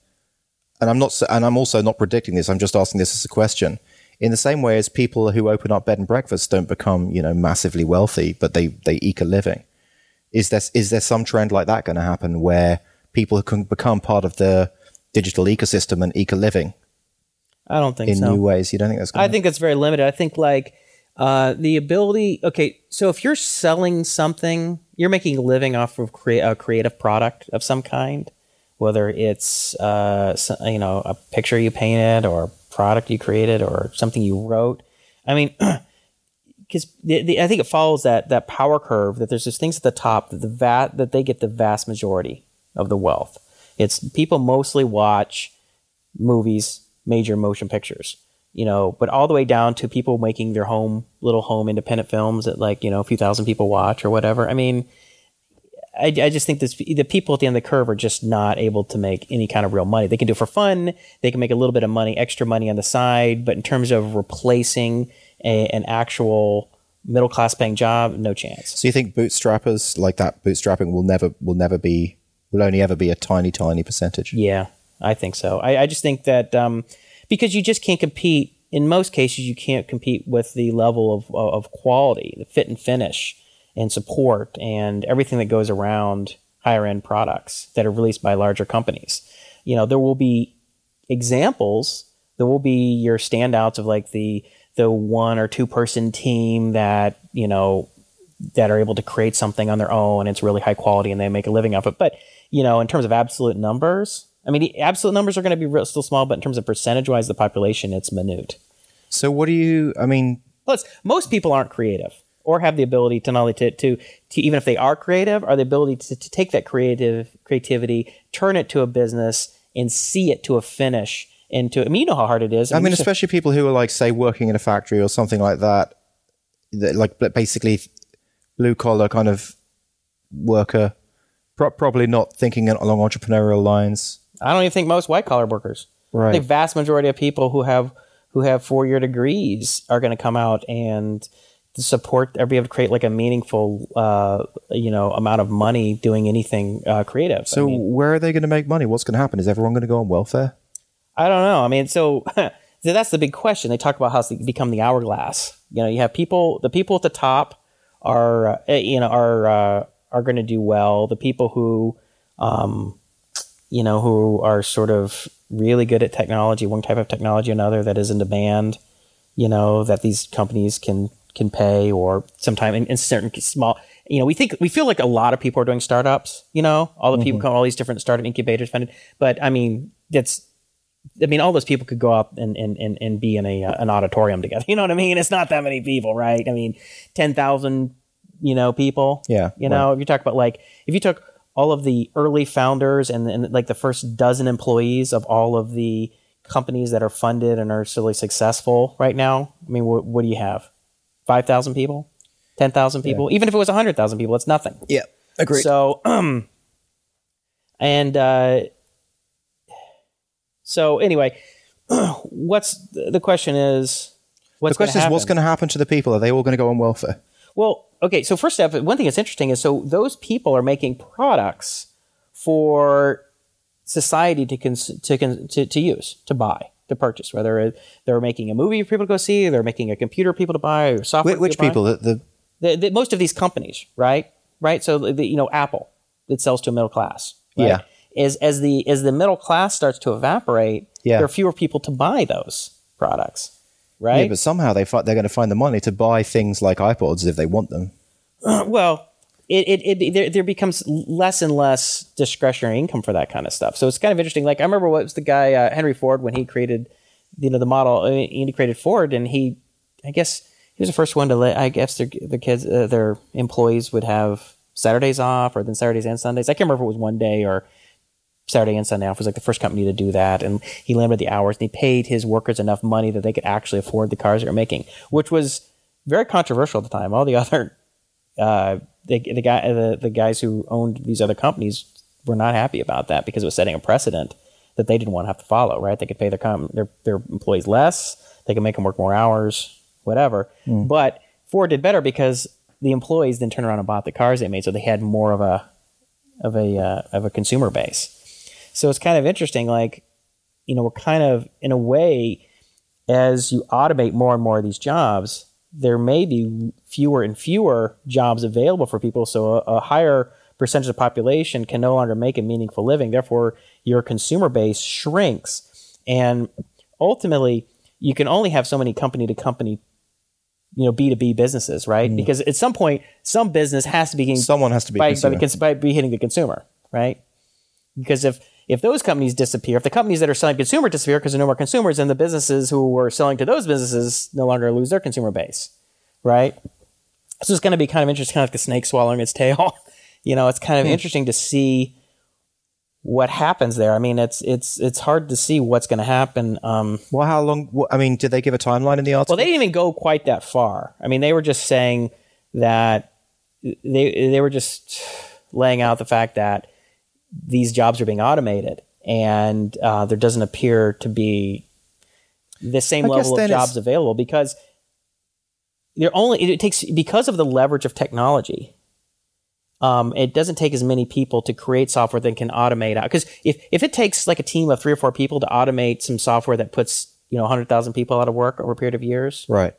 and I'm not, and I'm also not predicting this. I'm just asking this as a question. In the same way as people who open up bed and breakfasts don't become, you know, massively wealthy, but they they eke a living. Is there is there some trend like that going to happen where people can become part of the digital ecosystem and eke a living I don't think in so. new ways? You don't think that's going I think that's very limited. I think like uh, the ability. Okay, so if you're selling something, you're making a living off of crea- a creative product of some kind, whether it's uh, you know a picture you painted or product you created or something you wrote. I mean. Because I think it follows that that power curve that there's just things at the top that the va- that they get the vast majority of the wealth. It's people mostly watch movies, major motion pictures, you know, but all the way down to people making their home little home independent films that like you know a few thousand people watch or whatever. I mean, I, I just think this the people at the end of the curve are just not able to make any kind of real money. They can do it for fun. They can make a little bit of money, extra money on the side, but in terms of replacing a, an actual middle class paying job, no chance. So you think bootstrappers like that bootstrapping will never will never be will only ever be a tiny tiny percentage? Yeah, I think so. I, I just think that um, because you just can't compete. In most cases, you can't compete with the level of of quality, the fit and finish, and support, and everything that goes around higher end products that are released by larger companies. You know, there will be examples. There will be your standouts of like the the one or two person team that you know that are able to create something on their own. It's really high quality and they make a living off it. But you know, in terms of absolute numbers, I mean, the absolute numbers are going to be real, still small, but in terms of percentage wise, the population, it's minute. So what do you? I mean, Plus, most people aren't creative or have the ability to not only to, to, to even if they are creative, are the ability to, to take that creative creativity, turn it to a business, and see it to a finish. Into, I mean, you know how hard it is. I mean, just- especially people who are like, say, working in a factory or something like that, that like basically blue collar kind of worker, pro- probably not thinking along entrepreneurial lines. I don't even think most white collar workers. Right. The vast majority of people who have who have four year degrees are going to come out and support or be able to create like a meaningful, uh, you know, amount of money doing anything uh, creative. So I, mean, where are they going to make money? What's going to happen? Is everyone going to go on welfare? I don't know. I mean, so, so that's the big question. They talk about how it's become the hourglass. You know, you have people, the people at the top are, uh, you know, are uh, are going to do well. The people who, um, you know, who are sort of really good at technology, one type of technology or another that is in demand, you know, that these companies can can pay or sometime in, in certain small you know we think we feel like a lot of people are doing startups you know all the people come all these different startup incubators funded but i mean that's I mean, all those people could go out and, and, and, and be in a uh, an auditorium together. You know what I mean? It's not that many people, right? I mean, ten thousand, you know, people. Yeah, You know, if you talk about like if you took all of the early founders and, and like the first dozen employees of all of the companies that are funded and are really successful right now, I mean, what, what do you have? Five thousand people, ten thousand people. Even if it was hundred thousand people, it's nothing. Yeah, agreed. So, um, and uh, so anyway, what's the question is? What's the question is, what's going to happen to the people? Are they all going to go on welfare? Well, okay. So first step, one thing that's interesting is so those people are making products for society to cons- to, con- to to use, to buy, to purchase. Whether they're making a movie for people to go see, they're making a computer for people to buy, or software. Which, which to buy. people? The, the the, the, most of these companies, right? Right. So the, you know, Apple that sells to a middle class. Right? Yeah. As as the as the middle class starts to evaporate, Yeah. there are fewer people to buy those products. Right. yeah, but somehow they fi- they're going to find the money to buy things like iPods if they want them. well, it, it, it there, there becomes less and less discretionary income for that kind of stuff. So it's kind of interesting. Like I remember what was the guy uh, Henry Ford when he created, you know, the model. I mean, he created Ford, and he, I guess, he was the first one to let. I guess their the kids, uh, their employees would have Saturdays off, or then Saturdays and Sundays. I can't remember if it was one day or Saturday and Sunday off. It was like the first company to do that, and he limited the hours and he paid his workers enough money that they could actually afford the cars they were making, which was very controversial at the time. All the other uh, the, the guy the, the guys who owned these other companies were not happy about that because it was setting a precedent that they didn't want to have to follow. Right? They could pay their com- their their employees less. They could make them work more hours, whatever. But Ford did better because the employees then turned around and bought the cars they made, so they had more of a of a uh, of a consumer base. So it's kind of interesting. Like, you know, we're kind of in a way, as you automate more and more of these jobs, there may be fewer and fewer jobs available for people. So a, a higher percentage of the population can no longer make a meaningful living. Therefore, your consumer base shrinks, and ultimately, you can only have so many company to company. You know, B two B businesses, right? Mm-hmm. Because at some point, some business has to be getting Someone has to be by, by, the, by be hitting the consumer, right? Because if if those companies disappear, if the companies that are selling consumer disappear because there are no more consumers, then the businesses who were selling to those businesses no longer lose their consumer base, right? So it's going to be kind of interesting, kind of like a snake swallowing its tail. you know, it's kind of interesting to see what happens there. I mean, it's it's it's hard to see what's going to happen. Um, Well, how long? I mean, did they give a timeline in the article? well, they didn't even go quite that far. I mean, they were just saying that they they were just laying out the fact that these jobs are being automated, and uh, there doesn't appear to be the same I level of jobs available because they're only it takes because of the leverage of technology. Um, it doesn't take as many people to create software that can automate out. Because if, if it takes like a team of three or four people to automate some software that puts you know 100,000 people out of work over a period of years, right.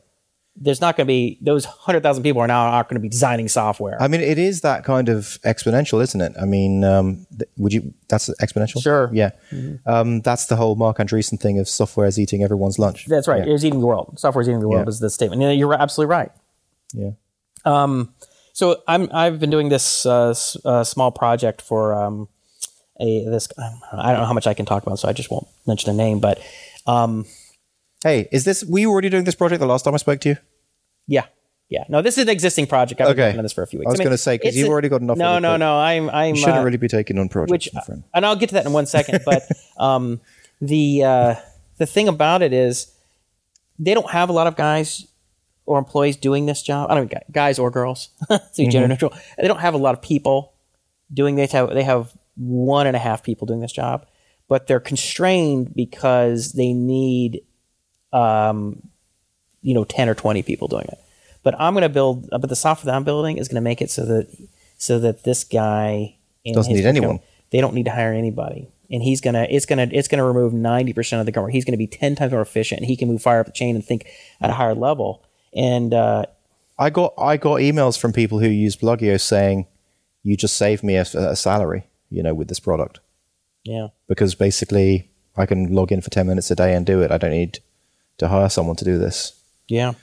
There's not going to be those 100,000 people are now not going to be designing software. I mean, it is that kind of exponential, isn't it? I mean, um, th- would you? That's exponential. Sure. Mm-hmm. Yeah. Um, that's the whole Marc Andreessen thing of software is eating everyone's lunch. That's right. Yeah. It's eating the world. Software is eating the world Yeah. is the statement. You know, you're absolutely right. yeah. Um, so I'm I've been doing this uh, s- uh, small project for um, a this I don't know how much I can talk about, so I just won't mention the name. But um, Hey, is this? Were you already doing this project the last time I spoke to you? yeah, yeah. No, this is an existing project. I've been working on this for a few weeks. I was mean, gonna say because you've a- already got enough No, no, no. I'm I'm You shouldn't uh, really be taking on projects, which my friend. and I'll get to that in one second. But um, the uh, the thing about it is they don't have a lot of guys or employees doing this job. I don't mean guys or girls, so you gender neutral. They don't have a lot of people doing this. They have one and a half people doing this job, but they're constrained because they need um, you know 10 or 20 people doing it. But i'm going to build uh, but the software that i'm building is going to make it so that so that this guy Doesn't need anyone. they don't need to hire anybody. And he's gonna it's gonna it's gonna remove 90% of the government. He's gonna be 10 times more efficient. And he can move fire up the chain and think at a higher level. And uh, I got I got emails from people who use Blogio saying, "You just saved me a, a salary, you know, with this product. Yeah. Because basically I can log in for ten minutes a day and do it. I don't need to hire someone to do this." yeah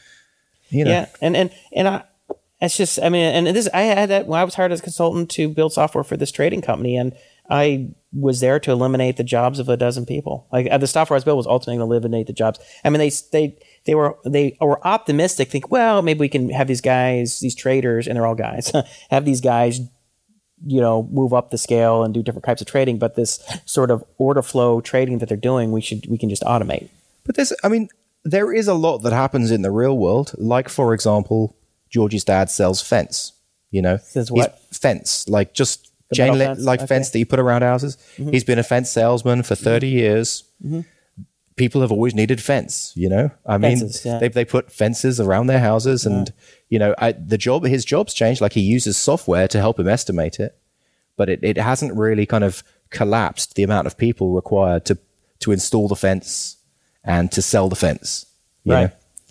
You know, Yeah, and and and I, it's just, I mean, and this, I had that when I was hired as a consultant to build software for this trading company, and I was there to eliminate the jobs of a dozen people. Like uh, the software I was built was ultimately going to eliminate the jobs. I mean, they they they were they were optimistic, think, well, maybe we can have these guys, these traders, and they're all guys, have these guys. You know, move up the scale and do different types of trading, but this sort of order flow trading that they're doing, we should we can just automate. But there's, I mean, there is a lot that happens in the real world. Like, for example, Georgie's dad sells fence. You know, Says He's- fence, like just The chain fence? like Okay. Mm-hmm. fence that you put around houses. He's been a fence salesman for 30 years. People have always needed fence. You know, I mean, yeah. they they put fences around their houses, and you know, I, the job his job's changed. Like he uses software to help him estimate it, but it, it hasn't really kind of collapsed the amount of people required to to install the fence and to sell the fence. Right. know?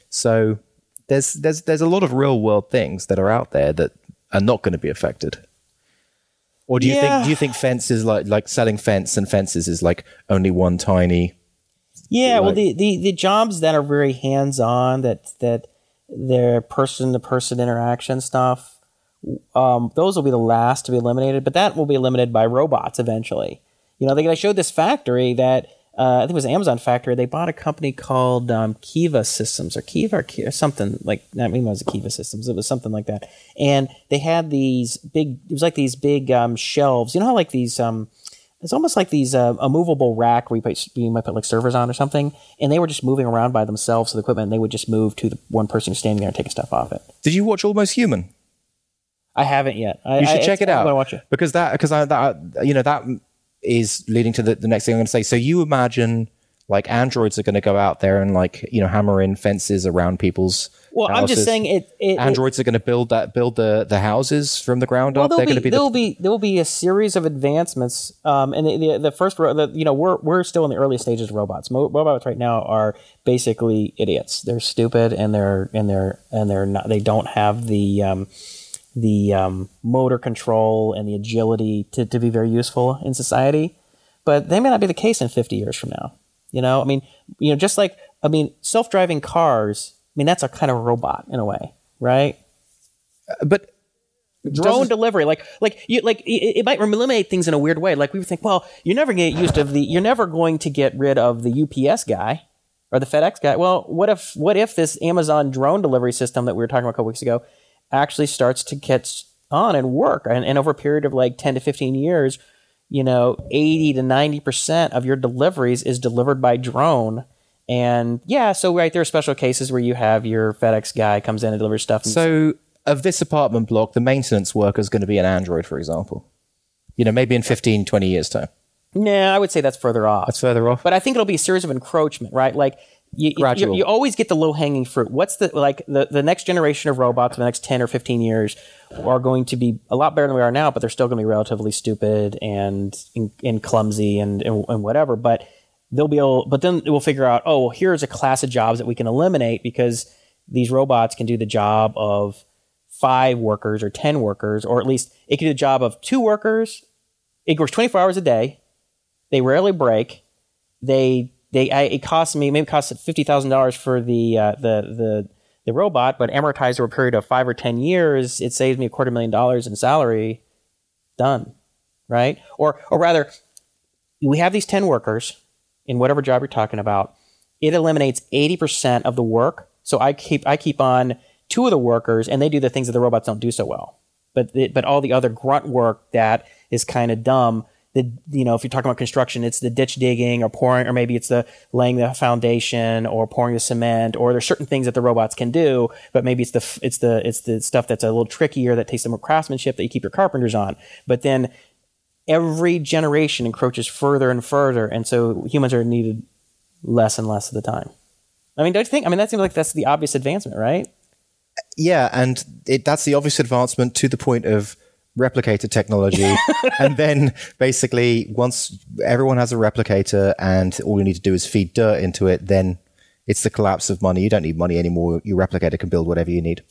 So there's there's there's a lot of real world things that are out there that are not going to be affected. Or do you Yeah. think do you think fence is like like selling fence and fences is like only one tiny Yeah, well, the, the the jobs that are very hands on, that that they're person to person interaction stuff, um, those will be the last to be eliminated. But that will be eliminated by robots eventually. You know, they, they showed this factory that uh, I think it was Amazon factory. They bought a company called um, Kiva Systems or Kiva or, Kiva, something like I mean, it was Kiva Systems. It was something like that. And they had these big. It was like these big um, shelves. You know how like these. Um, it's almost like these uh, a movable rack where you, put, you might put like servers on or something, and they were just moving around by themselves. So the equipment, and they would just move to the one person who's standing there and taking stuff off it. Did you watch Almost Human? I haven't yet. I, You should I- check it I'm out gonna watch it. because that because I, that you know that is leading to the, the next thing I'm going to say. So you imagine like androids are going to go out there and like you know hammer in fences around people's. Well, I'm just saying it. it it- androids are going to build that build the the houses from the ground Well, up. there'll They're be, going to be there'll be there will be a series of advancements, um, and the, the, the first ro- the, you know we're we're still in the early stages of robots. Mo- robots right now are basically idiots. They're stupid and they're and they're and they're not. They don't have the um, the um, motor control and the agility to, to be very useful in society. But they may not be the case in 50 years from now. You know, I mean, you know, just like I mean, self driving cars. I mean, that's a kind of robot in a way, right? but drone delivery like like you like it, it might eliminate things in a weird way like we would think well you're never going to get used of the you're never going to get rid of the ups guy or the fedex guy well what if what if this amazon drone delivery system that we were talking about a couple weeks ago actually starts to catch on and work and, and over a period of like 10 to 15 years you know 80 to 90 percent of your deliveries is delivered by drone and yeah so right there are special cases where you have your fedex guy comes in and delivers stuff and So, of this apartment block, the maintenance worker is going to be an android, for example. You know, maybe in 15, 20 years' time. Nah, I would say that's further off. That's further off. but I think it'll be a series of encroachment, right? Like you, you, you always get the low hanging fruit. What's the like the, the next generation of robots in the next ten or fifteen years are going to be a lot better than we are now, but they're still going to be relatively stupid and and, and clumsy and, and and whatever. But they'll be able. But then we'll figure out. Oh, well, here's a class of jobs that we can eliminate because these robots can do the job of five workers or ten workers, or at least it can do the job of two workers. It works twenty four hours a day. They rarely break. They they I, it costs me maybe it costs fifty thousand dollars for the uh, the the the robot, but amortized over a period of five or ten years, it saves me a quarter million dollars in salary. Done, right? Or or rather, we have these ten workers in whatever job you're talking about. It eliminates eighty percent of the work. So I keep I keep on two of the workers, and they do the things that the robots don't do so well. But the, but all the other grunt work that is kind of dumb. The you know if you're talking about construction, it's the ditch digging or pouring, or maybe it's the laying the foundation or pouring the cement, or there's certain things that the robots can do. But maybe it's the it's the it's the stuff that's a little trickier that takes some more craftsmanship that you keep your carpenters on. But then every generation encroaches further and further, and so humans are needed less and less of the time. I mean, don't you think? I mean, that seems like that's the obvious advancement, right? Yeah, and it, that's the obvious advancement to the point of replicator technology. and then basically, once everyone has a replicator and all you need to do is feed dirt into it, then it's the collapse of money. You don't need money anymore. Your replicator can build whatever you need.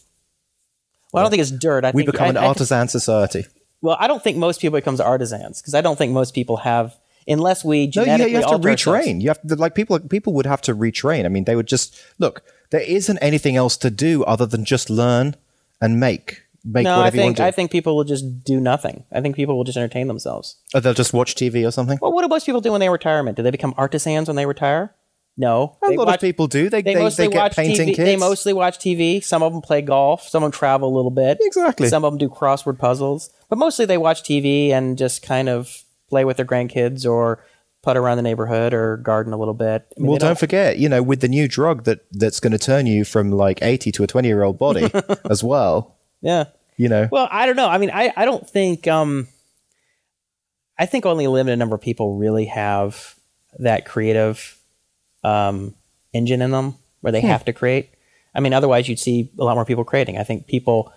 Well, I don't think it's dirt. I We think become an I artisan society. well, I don't think most people becomes artisans because I don't think most people have, unless we No, you, genetically you have to alter ourselves. retrain. You have to, like people. People would have to retrain. I mean, they would just look. There isn't anything else to do other than just learn and make make No, I whatever you want think to. do. I think people will just do nothing. I think people will just entertain themselves. or they'll just watch TV or something. Well, what do most people do when they retirement? Do they become artisans when they retire? No, a lot watch- of people do. They They, they, mostly they get watch painting TV. kids. They mostly watch TV. Some of them play golf. Some of them travel a little bit. Exactly. Some of them do crossword puzzles. But mostly they watch TV and just kind of play with their grandkids or putt around the neighborhood or garden a little bit. I mean, Well, they don't forget, you know, with the new drug that that's going to turn you from like eighty to a twenty year old body as well. Yeah. You know, Well, I don't know. I mean, I, I don't think um I think only a limited number of people really have that creative um engine in them where they have to create. I mean, otherwise you'd see a lot more people creating. I think people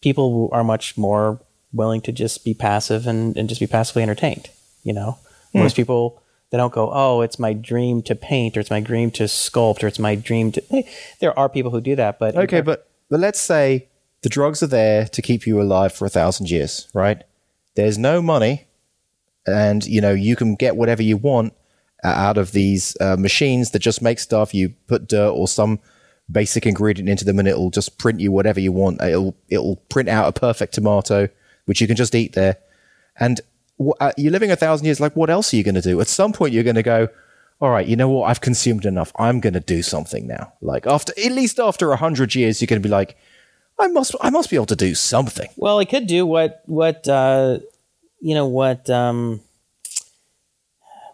people are much more willing to just be passive and, and just be passively entertained, you know? Most people they don't go, "Oh, it's my dream to paint or it's my dream to sculpt or it's my dream to Hey, There are people who do that, but okay, but but let's say the drugs are there to keep you alive for a thousand years, right? There's no money, and you know you can get whatever you want out of these uh, machines that just make stuff. You put dirt or some basic ingredient into them, and it'll just print you whatever you want. It'll it'll print out a perfect tomato, which you can just eat there. And uh, you're living a thousand years. Like, what else are you going to do? At some point, you're going to go. all right, you know what? I've consumed enough. I'm going to do something now. Like after at least after a hundred years, you're going to be like, I must, I must be able to do something. Well, it could do what what uh, you know what um,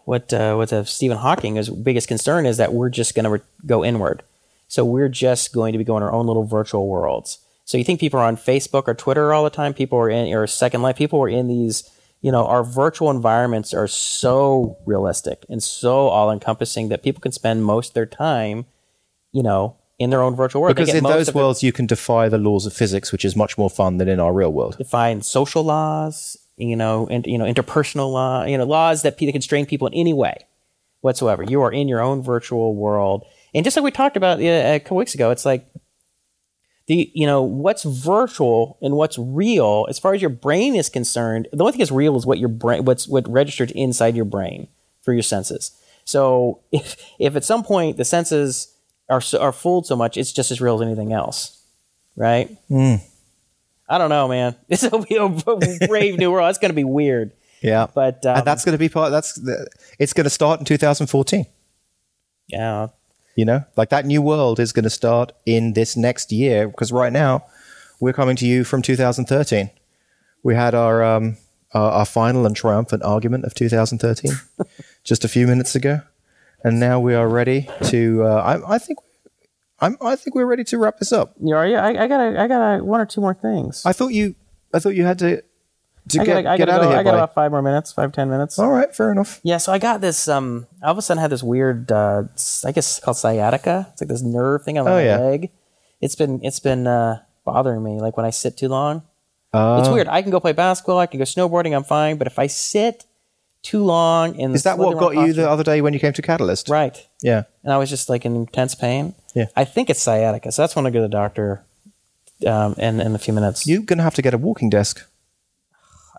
what uh, what uh, Stephen Hawking's biggest concern is that we're just going to re- go inward. So we're just going to be going our own little virtual worlds. So you think people are on Facebook or Twitter all the time? People are in or Second Life. People are in these. You know, our virtual environments are so realistic and so all encompassing that people can spend most of their time, you know, in their own virtual world. Because in those worlds, you can defy the laws of physics, which is much more fun than in our real world. define social laws, you know, and you know, interpersonal law, you know, laws that that constrain people in any way whatsoever. You are in your own virtual world, and just like we talked about a couple weeks ago, it's like the you know what's virtual and what's real as far as your brain is concerned. The only thing that's real is what your brain, what's what registered inside your brain through your senses. So if if at some point the senses are are fooled so much, it's just as real as anything else, right? I don't know, man. This will be a brave new world. It's going to be weird, Yeah, but um, that's going to be part. That's it's going to start in 2014. yeah. You know, like that new world is going to start in this next year because right now we're coming to you from 2013. We had our um, our, our final and triumphant argument of 2013 just a few minutes ago, and now we are ready to. Uh, I, I think. I'm, I think we're ready to wrap this up. You are you? I, I got I got one or two more things. I thought you. I thought you had to. To I get, got I get got out of here. I got by- about five more minutes, five ten minutes. All right, fair enough. Yeah, so I got this. Um, all of a sudden, I had this weird. Uh, s- I guess it's called sciatica. It's like this nerve thing on my Oh, yeah. leg. It's been it's been uh, bothering me. Like when I sit too long, Uh, it's weird. I can go play basketball. I can go snowboarding. I'm fine. But if I sit too long in the Is that what got you the other day when you came to Catalyst? right? Yeah. and I was just like in intense pain. Yeah. I think it's sciatica. So that's when I go to the doctor um, in in a few minutes. You're gonna have to get a walking desk.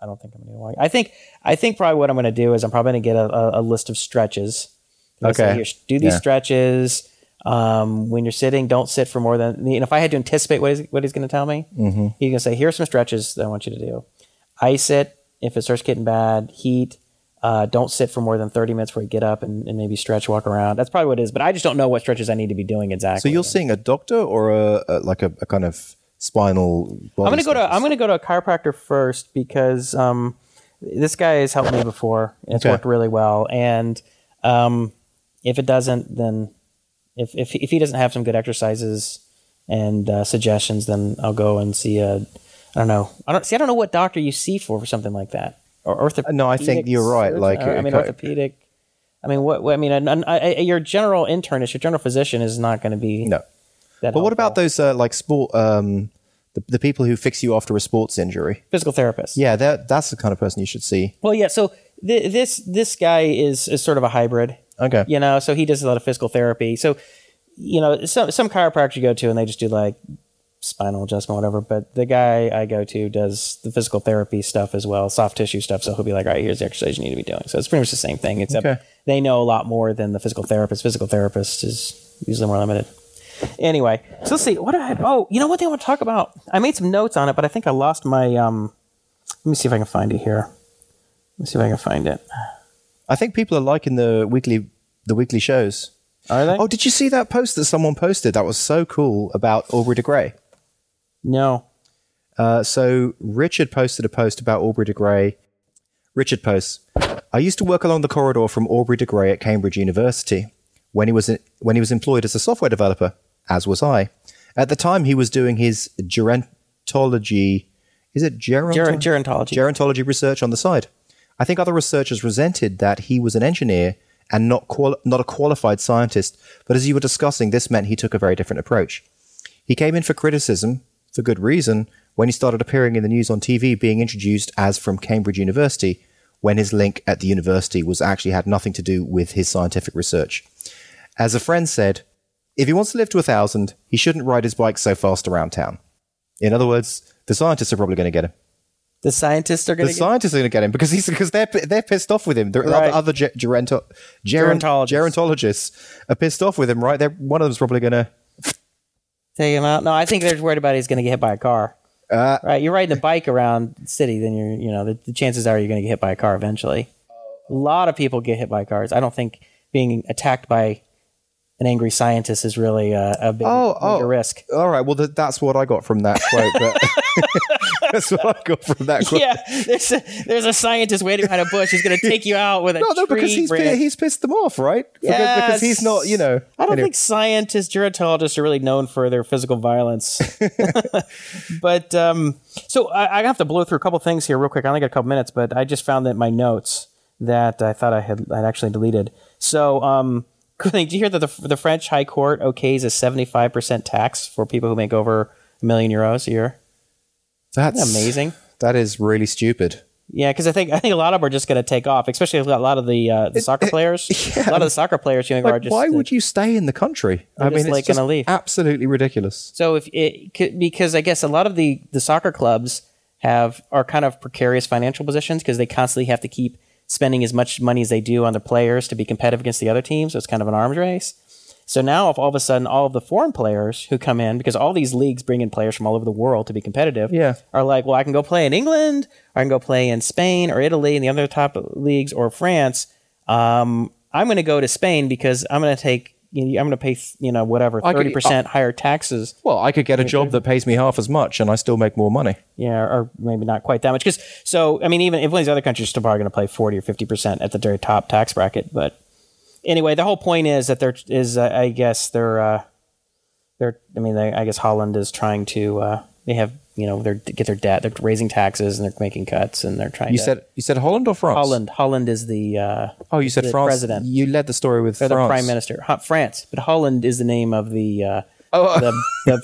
I don't think I'm gonna do walk. I think I think probably what I'm gonna do is I'm probably gonna get a, a, a list of stretches. Say, Okay. Here, do these Yeah. stretches. Um, when you're sitting, don't sit for more than. You know, if I had to anticipate what he's, what he's going to tell me, mm-hmm. he's going to say, "Here's some stretches that I want you to do. Ice it if it starts getting bad. Heat. Uh, don't sit for more than 30 minutes before you get up and, and maybe stretch, walk around. That's probably what it is. But I just don't know what stretches I need to be doing exactly. So you're seeing a doctor or a, a like a, a kind of spinal. I'm gonna go to I'm gonna go to a chiropractor first because um, this guy has helped me before. And it's Okay. worked really well. And um, if it doesn't, then if if if he doesn't have some good exercises and uh, suggestions, then I'll go and see a I don't know I don't see I don't know what doctor you see for for something like that or orthopedic. No, I think you're right, like, I mean uh, orthopedic. I mean, what? what- I mean, an, an, a, your general internist, your general physician is not going to be No. That But what about those uh, like sport um, the, the people who fix you after a sports injury? physical therapists? Yeah, that that's the kind of person you should see. Well, yeah. So th- this this guy is is sort of a hybrid. Okay. You know, so he does a lot of physical therapy. So, you know, some some chiropractors you go to and they just do like spinal adjustment, whatever. But the guy I go to does the physical therapy stuff as well, soft tissue stuff. So he'll be like, all right, here's the exercise you need to be doing. So it's pretty much the same thing, except Okay. they know a lot more than the physical therapist. Physical therapist is usually more limited. Anyway, so let's see. What do I oh, you know what they want to talk about? I made some notes on it, but I think I lost my um. Let me see if I can find it here. Let me see if I can find it. I think people are liking the weekly the weekly shows. Are they? Oh, did you see that post that someone posted? That was so cool about Aubrey de Grey. No. Uh, so Richard posted a post about Aubrey de Grey. Richard posts, I used to work along the corridor from Aubrey de Grey at Cambridge University when he was when he was employed as a software developer, as was I. At the time, he was doing his gerontology. Is it geronto- Ger- gerontology. gerontology research on the side. I think other researchers resented that he was an engineer and not qual- not a qualified scientist. But as you were discussing, this meant he took a very different approach. He came in for criticism, for good reason, when he started appearing in the news on TV being introduced as from Cambridge University, when his link at the university was actually had nothing to do with his scientific research. As a friend said, if he wants to live to a thousand, he shouldn't ride his bike so fast around town. In other words, the scientists are probably going to get him. The scientists are going The to get. scientists are going to get him because he's because they're they're pissed off with him. The Right. other, other ge- geronto, geron- Gerontologists. gerontologists are pissed off with him, right? They're, one of them's probably going to. Take him out. No, I think they're worried about he's going to get hit by a car. Uh, Right, you're riding a bike around the city, then you're, you know, the, the chances are you're going to get hit by a car eventually. A lot of people get hit by cars. I don't think being attacked by an angry scientist is really a, a big, Oh, bigger oh. risk. All right. Well, th- that's what I got from that quote. But that's what I got from that quote. Yeah, there's a, there's a scientist waiting behind a bush He's going to take you out with a No, no, because he's he's pissed them off, right? Because, because he's not, you know. I don't anyway. think scientists, gerontologists are really known for their physical violence. but um, so I, I have to blow through a couple things here real quick. I only got a couple minutes, but I just found that my notes that I thought I had I'd actually deleted. So um, did you hear that the, the French High Court okays a seventy five percent tax for people who make over a million euros a year? That's that amazing. That is really stupid. Yeah, because I think I think a lot of them are just going to take off, especially a lot of the uh, the soccer players. A lot of the soccer players, you know, are Like, just why would you stay in the country? I mean, just, it's just leave. absolutely ridiculous. So if it because I guess a lot of the the soccer clubs have are kind of precarious financial positions because they constantly have to keep spending as much money as they do on their players to be competitive against the other teams. So it's kind of an arms race. So now, if all of a sudden all of the foreign players who come in, because all these leagues bring in players from all over the world to be competitive, Yeah. are like, well, I can go play in England, or I can go play in Spain or Italy and the other top leagues or France. Um, I'm going to go to Spain because I'm going to take, I'm going to pay, you know, whatever I could- thirty percent higher taxes Well, I could get a job that pays me half as much and I still make more money. yeah, or maybe not quite that much. Because so, I mean, even if one of these other countries are still probably going to play forty or fifty percent at the very top tax bracket. But anyway, the whole point is that there is, uh, I guess, they're, uh, they're. I mean, they, I guess Hollande is trying to. Uh, they have, you know, they're get their debt. They're raising taxes and they're making cuts and they're trying. You to, said you said Holland or France? Hollande. Hollande is the. Uh, Oh, you said France. president. You led the story with France. the prime minister. Ho- France, but Hollande is the name of the uh, Oh, the, the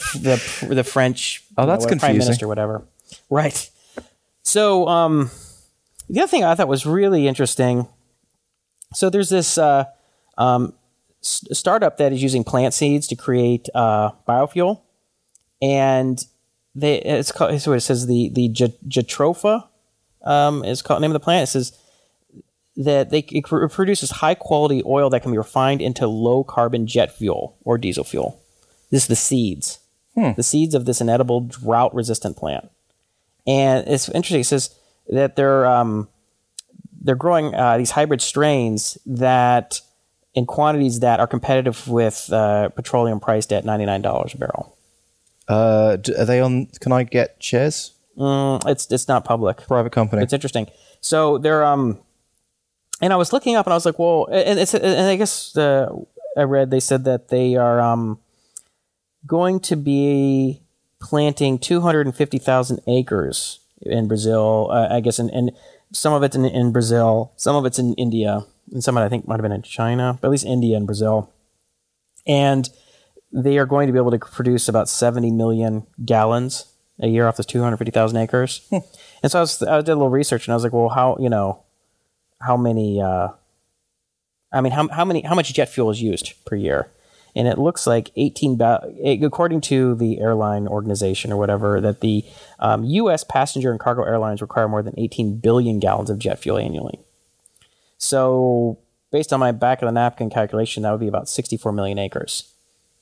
the the French. Oh, you know, that's what, prime minister, whatever. Right. So, um, the other thing I thought was really interesting. So there's this uh, um, s- startup that is using plant seeds to create uh, biofuel, and they it's called. It's what it says. The the J- Jatropha um, is called name of the plant. It says that they it produces high quality oil that can be refined into low carbon jet fuel or diesel fuel. This is the seeds, the seeds of this inedible drought resistant plant, and it's interesting. It says that they're um, they're growing uh, these hybrid strains that in quantities that are competitive with uh, petroleum priced at ninety nine dollars a barrel. Uh, d- are they on? Can I get shares? Mm, it's it's not public. Private company. It's interesting. So they're um, and I was looking up and I was like, well, and it's and I guess uh, I read they said that they are um going to be planting two hundred and fifty thousand acres in Brazil. Uh, I guess and in some of it's in, in Brazil, some of it's in India, and some of it I think might have been in China, but at least India and Brazil, and they are going to be able to produce about 70 million gallons a year off those 250,000 acres. and so I, was, I did a little research and I was like, well, how, you know, how many, uh, I mean, how, how many, how much jet fuel is used per year? And it looks like 18, ba- according to the airline organization or whatever, that the um, U.S. passenger and cargo airlines require more than 18 billion gallons of jet fuel annually. So, based on my back of the napkin calculation, that would be about 64 million acres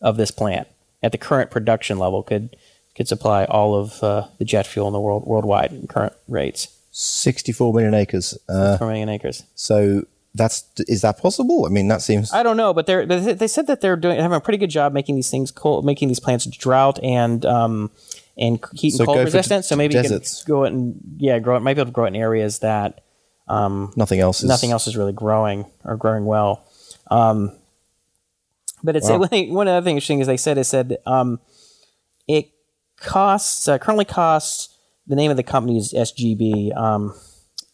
of this plant at the current production level could could supply all of uh, the jet fuel in the world worldwide in current rates. Sixty-four million acres. Uh, 4 million acres. so that's is that possible? I mean, that seems. I don't know, but they they said that they're doing having a pretty good job making these things cold, making these plants drought and um and heat and So cold resistant. d- So maybe deserts. you can go it and yeah, grow it. Might be able to grow it in areas that nothing else. Is, nothing else is really growing or growing well. Um, but it's Wow. one other thing interesting is they said it said um, it costs uh, currently costs the name of the company is SGB um,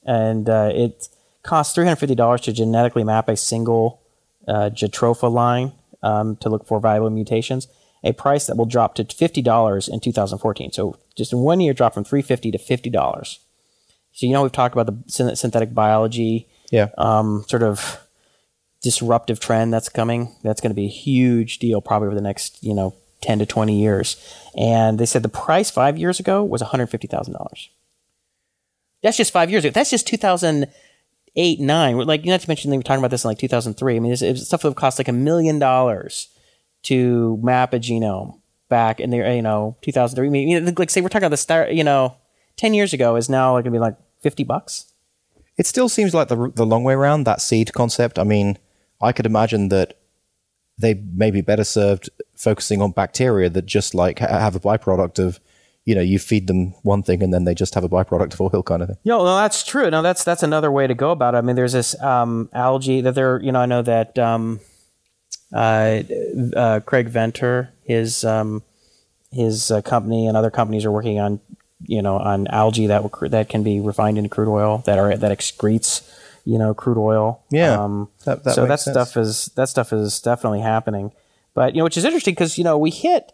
and uh, it costs three hundred fifty dollars to genetically map a single uh, Jatropha line um, to look for viable mutations. A price that will drop to fifty dollars in 2014. So just in one year, drop from three fifty to fifty dollars. So you know we've talked about the synthetic biology Yeah. um, sort of disruptive trend that's coming. That's going to be a huge deal probably over the next, you know, 10 to 20 years. And they said the price five years ago was $150,000. That's just five years ago. That's just 2008, nine. Like, you not to mention they were talking about this in like 2003. I mean, it's, it's stuff that would cost like a million dollars to map a genome back in the, you know, 2003. I mean, like say we're talking about the start, you know, 10 years ago is now going to be like 50 bucks. It still seems like the the long way around that seed concept. I mean, I could imagine that they may be better served focusing on bacteria that just like ha- have a byproduct of, you know, you feed them one thing and then they just have a byproduct of oil kind of thing. Yeah, no, that's true. No, that's that's another way to go about it. I mean, there's this um, algae that they're, you know, I know that um, uh, uh, Craig Venter, his um, his uh, company and other companies are working on, you know, on algae that that can be refined into crude oil that are that excretes, you know, crude oil. Yeah, Um, that- that so that sense. stuff is that stuff is definitely happening. But you know, which is interesting because you know we hit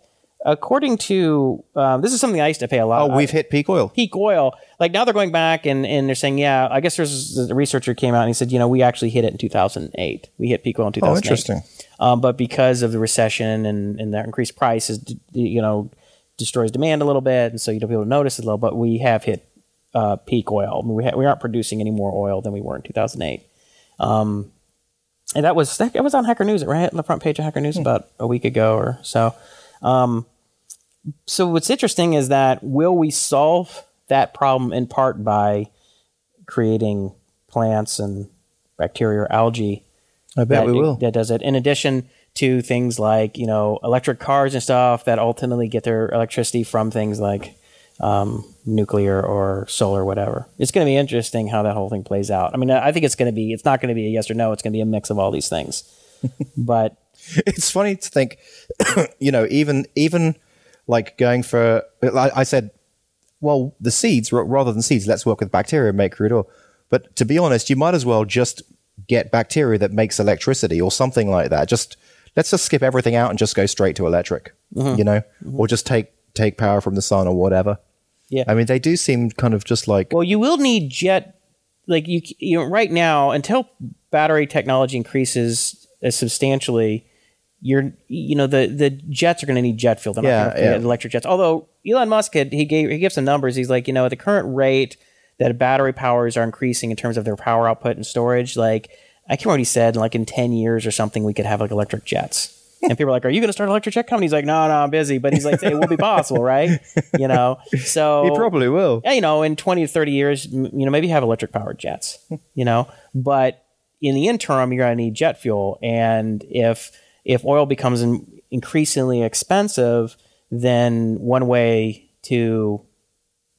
according to um, this is something I used to pay a lot. Oh, we've hit peak oil. peak oil. Like now they're going back and, and they're saying, yeah, I guess there's a researcher came out and he said, you know, we actually hit it in 2008. We hit peak oil in 2008. Oh, interesting. Um, but because of the recession and, and the increased prices, you know, destroys demand a little bit. And so you don't be able to notice it a little, but we have hit uh, peak oil. I mean, we, ha- we aren't producing any more oil than we were in 2008. Um, and that was that was on Hacker News, right? On the front page of Hacker Hmm. News about a week ago or so. Um, so what's interesting is that will we solve that problem in part by creating plants and bacteria or algae I bet that, we will. that does it in addition to things like you know electric cars and stuff that ultimately get their electricity from things like um, nuclear or solar whatever it's going to be interesting how that whole thing plays out i mean i think it's going to be it's not going to be a yes or no it's going to be a mix of all these things but it's funny to think, you know, even even like going for. I, I said, well, the seeds rather than seeds, let's work with bacteria and make crude oil. But to be honest, you might as well just get bacteria that makes electricity or something like that. Just let's just skip everything out and just go straight to electric, mm-hmm. you know, mm-hmm. or just take take power from the sun or whatever. Yeah I mean, they do seem kind of just like Well, you will need jet, like you, you know, right now until battery technology increases uh, substantially. You're, you know, the the jets are going to need jet fuel. They're Yeah, not yeah. electric jets. Although Elon Musk had, he gave he gave some numbers. He's like, you know, at the current rate that battery powers are increasing in terms of their power output and storage, like I can't remember what he said. Like in ten years or something, we could have like electric jets. And people are like, "Are you going to start an electric jet company?" He's like, "No, no, I'm busy." But he's like, "It will be possible, right?" You know. So he probably will. yeah, you know, in 20 to 30 years, m- you know, maybe have electric powered jets, you know, but in the interim, you're going to need jet fuel. And if, if oil becomes in, increasingly expensive, then one way to,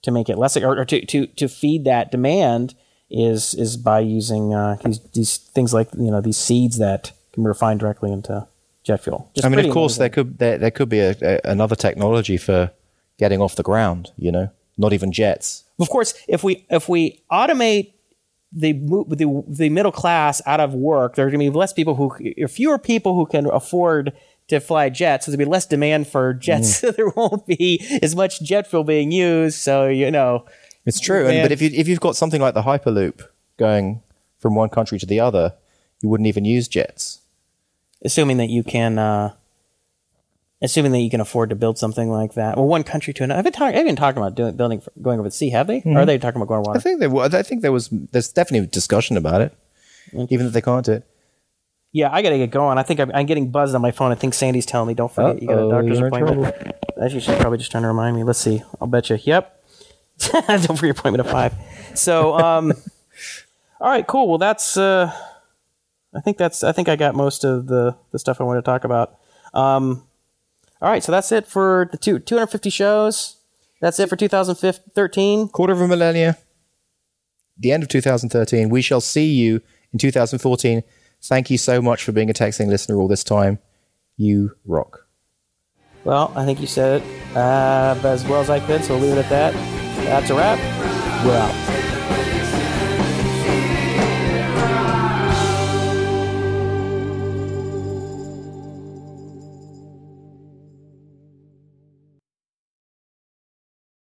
to make it less, or, or to, to, to feed that demand is, is by using, uh, these, these things like, you know, these seeds that can be refined directly into jet fuel. Just I mean, of course, amazing. there could there, there could be a, a, another technology for getting off the ground. You know, not even jets. of course, if we if we automate the the the middle class out of work, there are going to be less people who, fewer people who can afford to fly jets. So there'll be less demand for jets. Mm. So there won't be as much jet fuel being used. So you know, It's true. And, but if you if you've got something like the Hyperloop going from one country to the other, you wouldn't even use jets. Assuming that you can, uh, assuming that you can afford to build something like that. Well, one country to another. I've been talking. I've been talking about doing building going over the sea. Have they? Or are they talking about going water? I think there. wa- I think there was. There's definitely discussion about it, even if they can't do it. Yeah, I got to get going. I think I'm, I'm getting buzzed on my phone. I think Sandy's telling me, don't forget, you got a Uh-oh, doctor's appointment. Actually, she's probably just trying to remind me. Let's see. I'll bet you. Yep. don't forget your appointment at five. So, um, all right, cool. Well, that's, uh, I think that's, I think I got most of the, the stuff I want to talk about. Um, all right, so that's it for the two, 250 shows. That's it for 2013. Quarter of a millennia. The end of 2013. We shall see you in 2014. Thank you so much for being a TechZing listener all this time. You rock. Well, I think you said it uh, as well as I could, so we'll leave it at that. That's a wrap. We're out.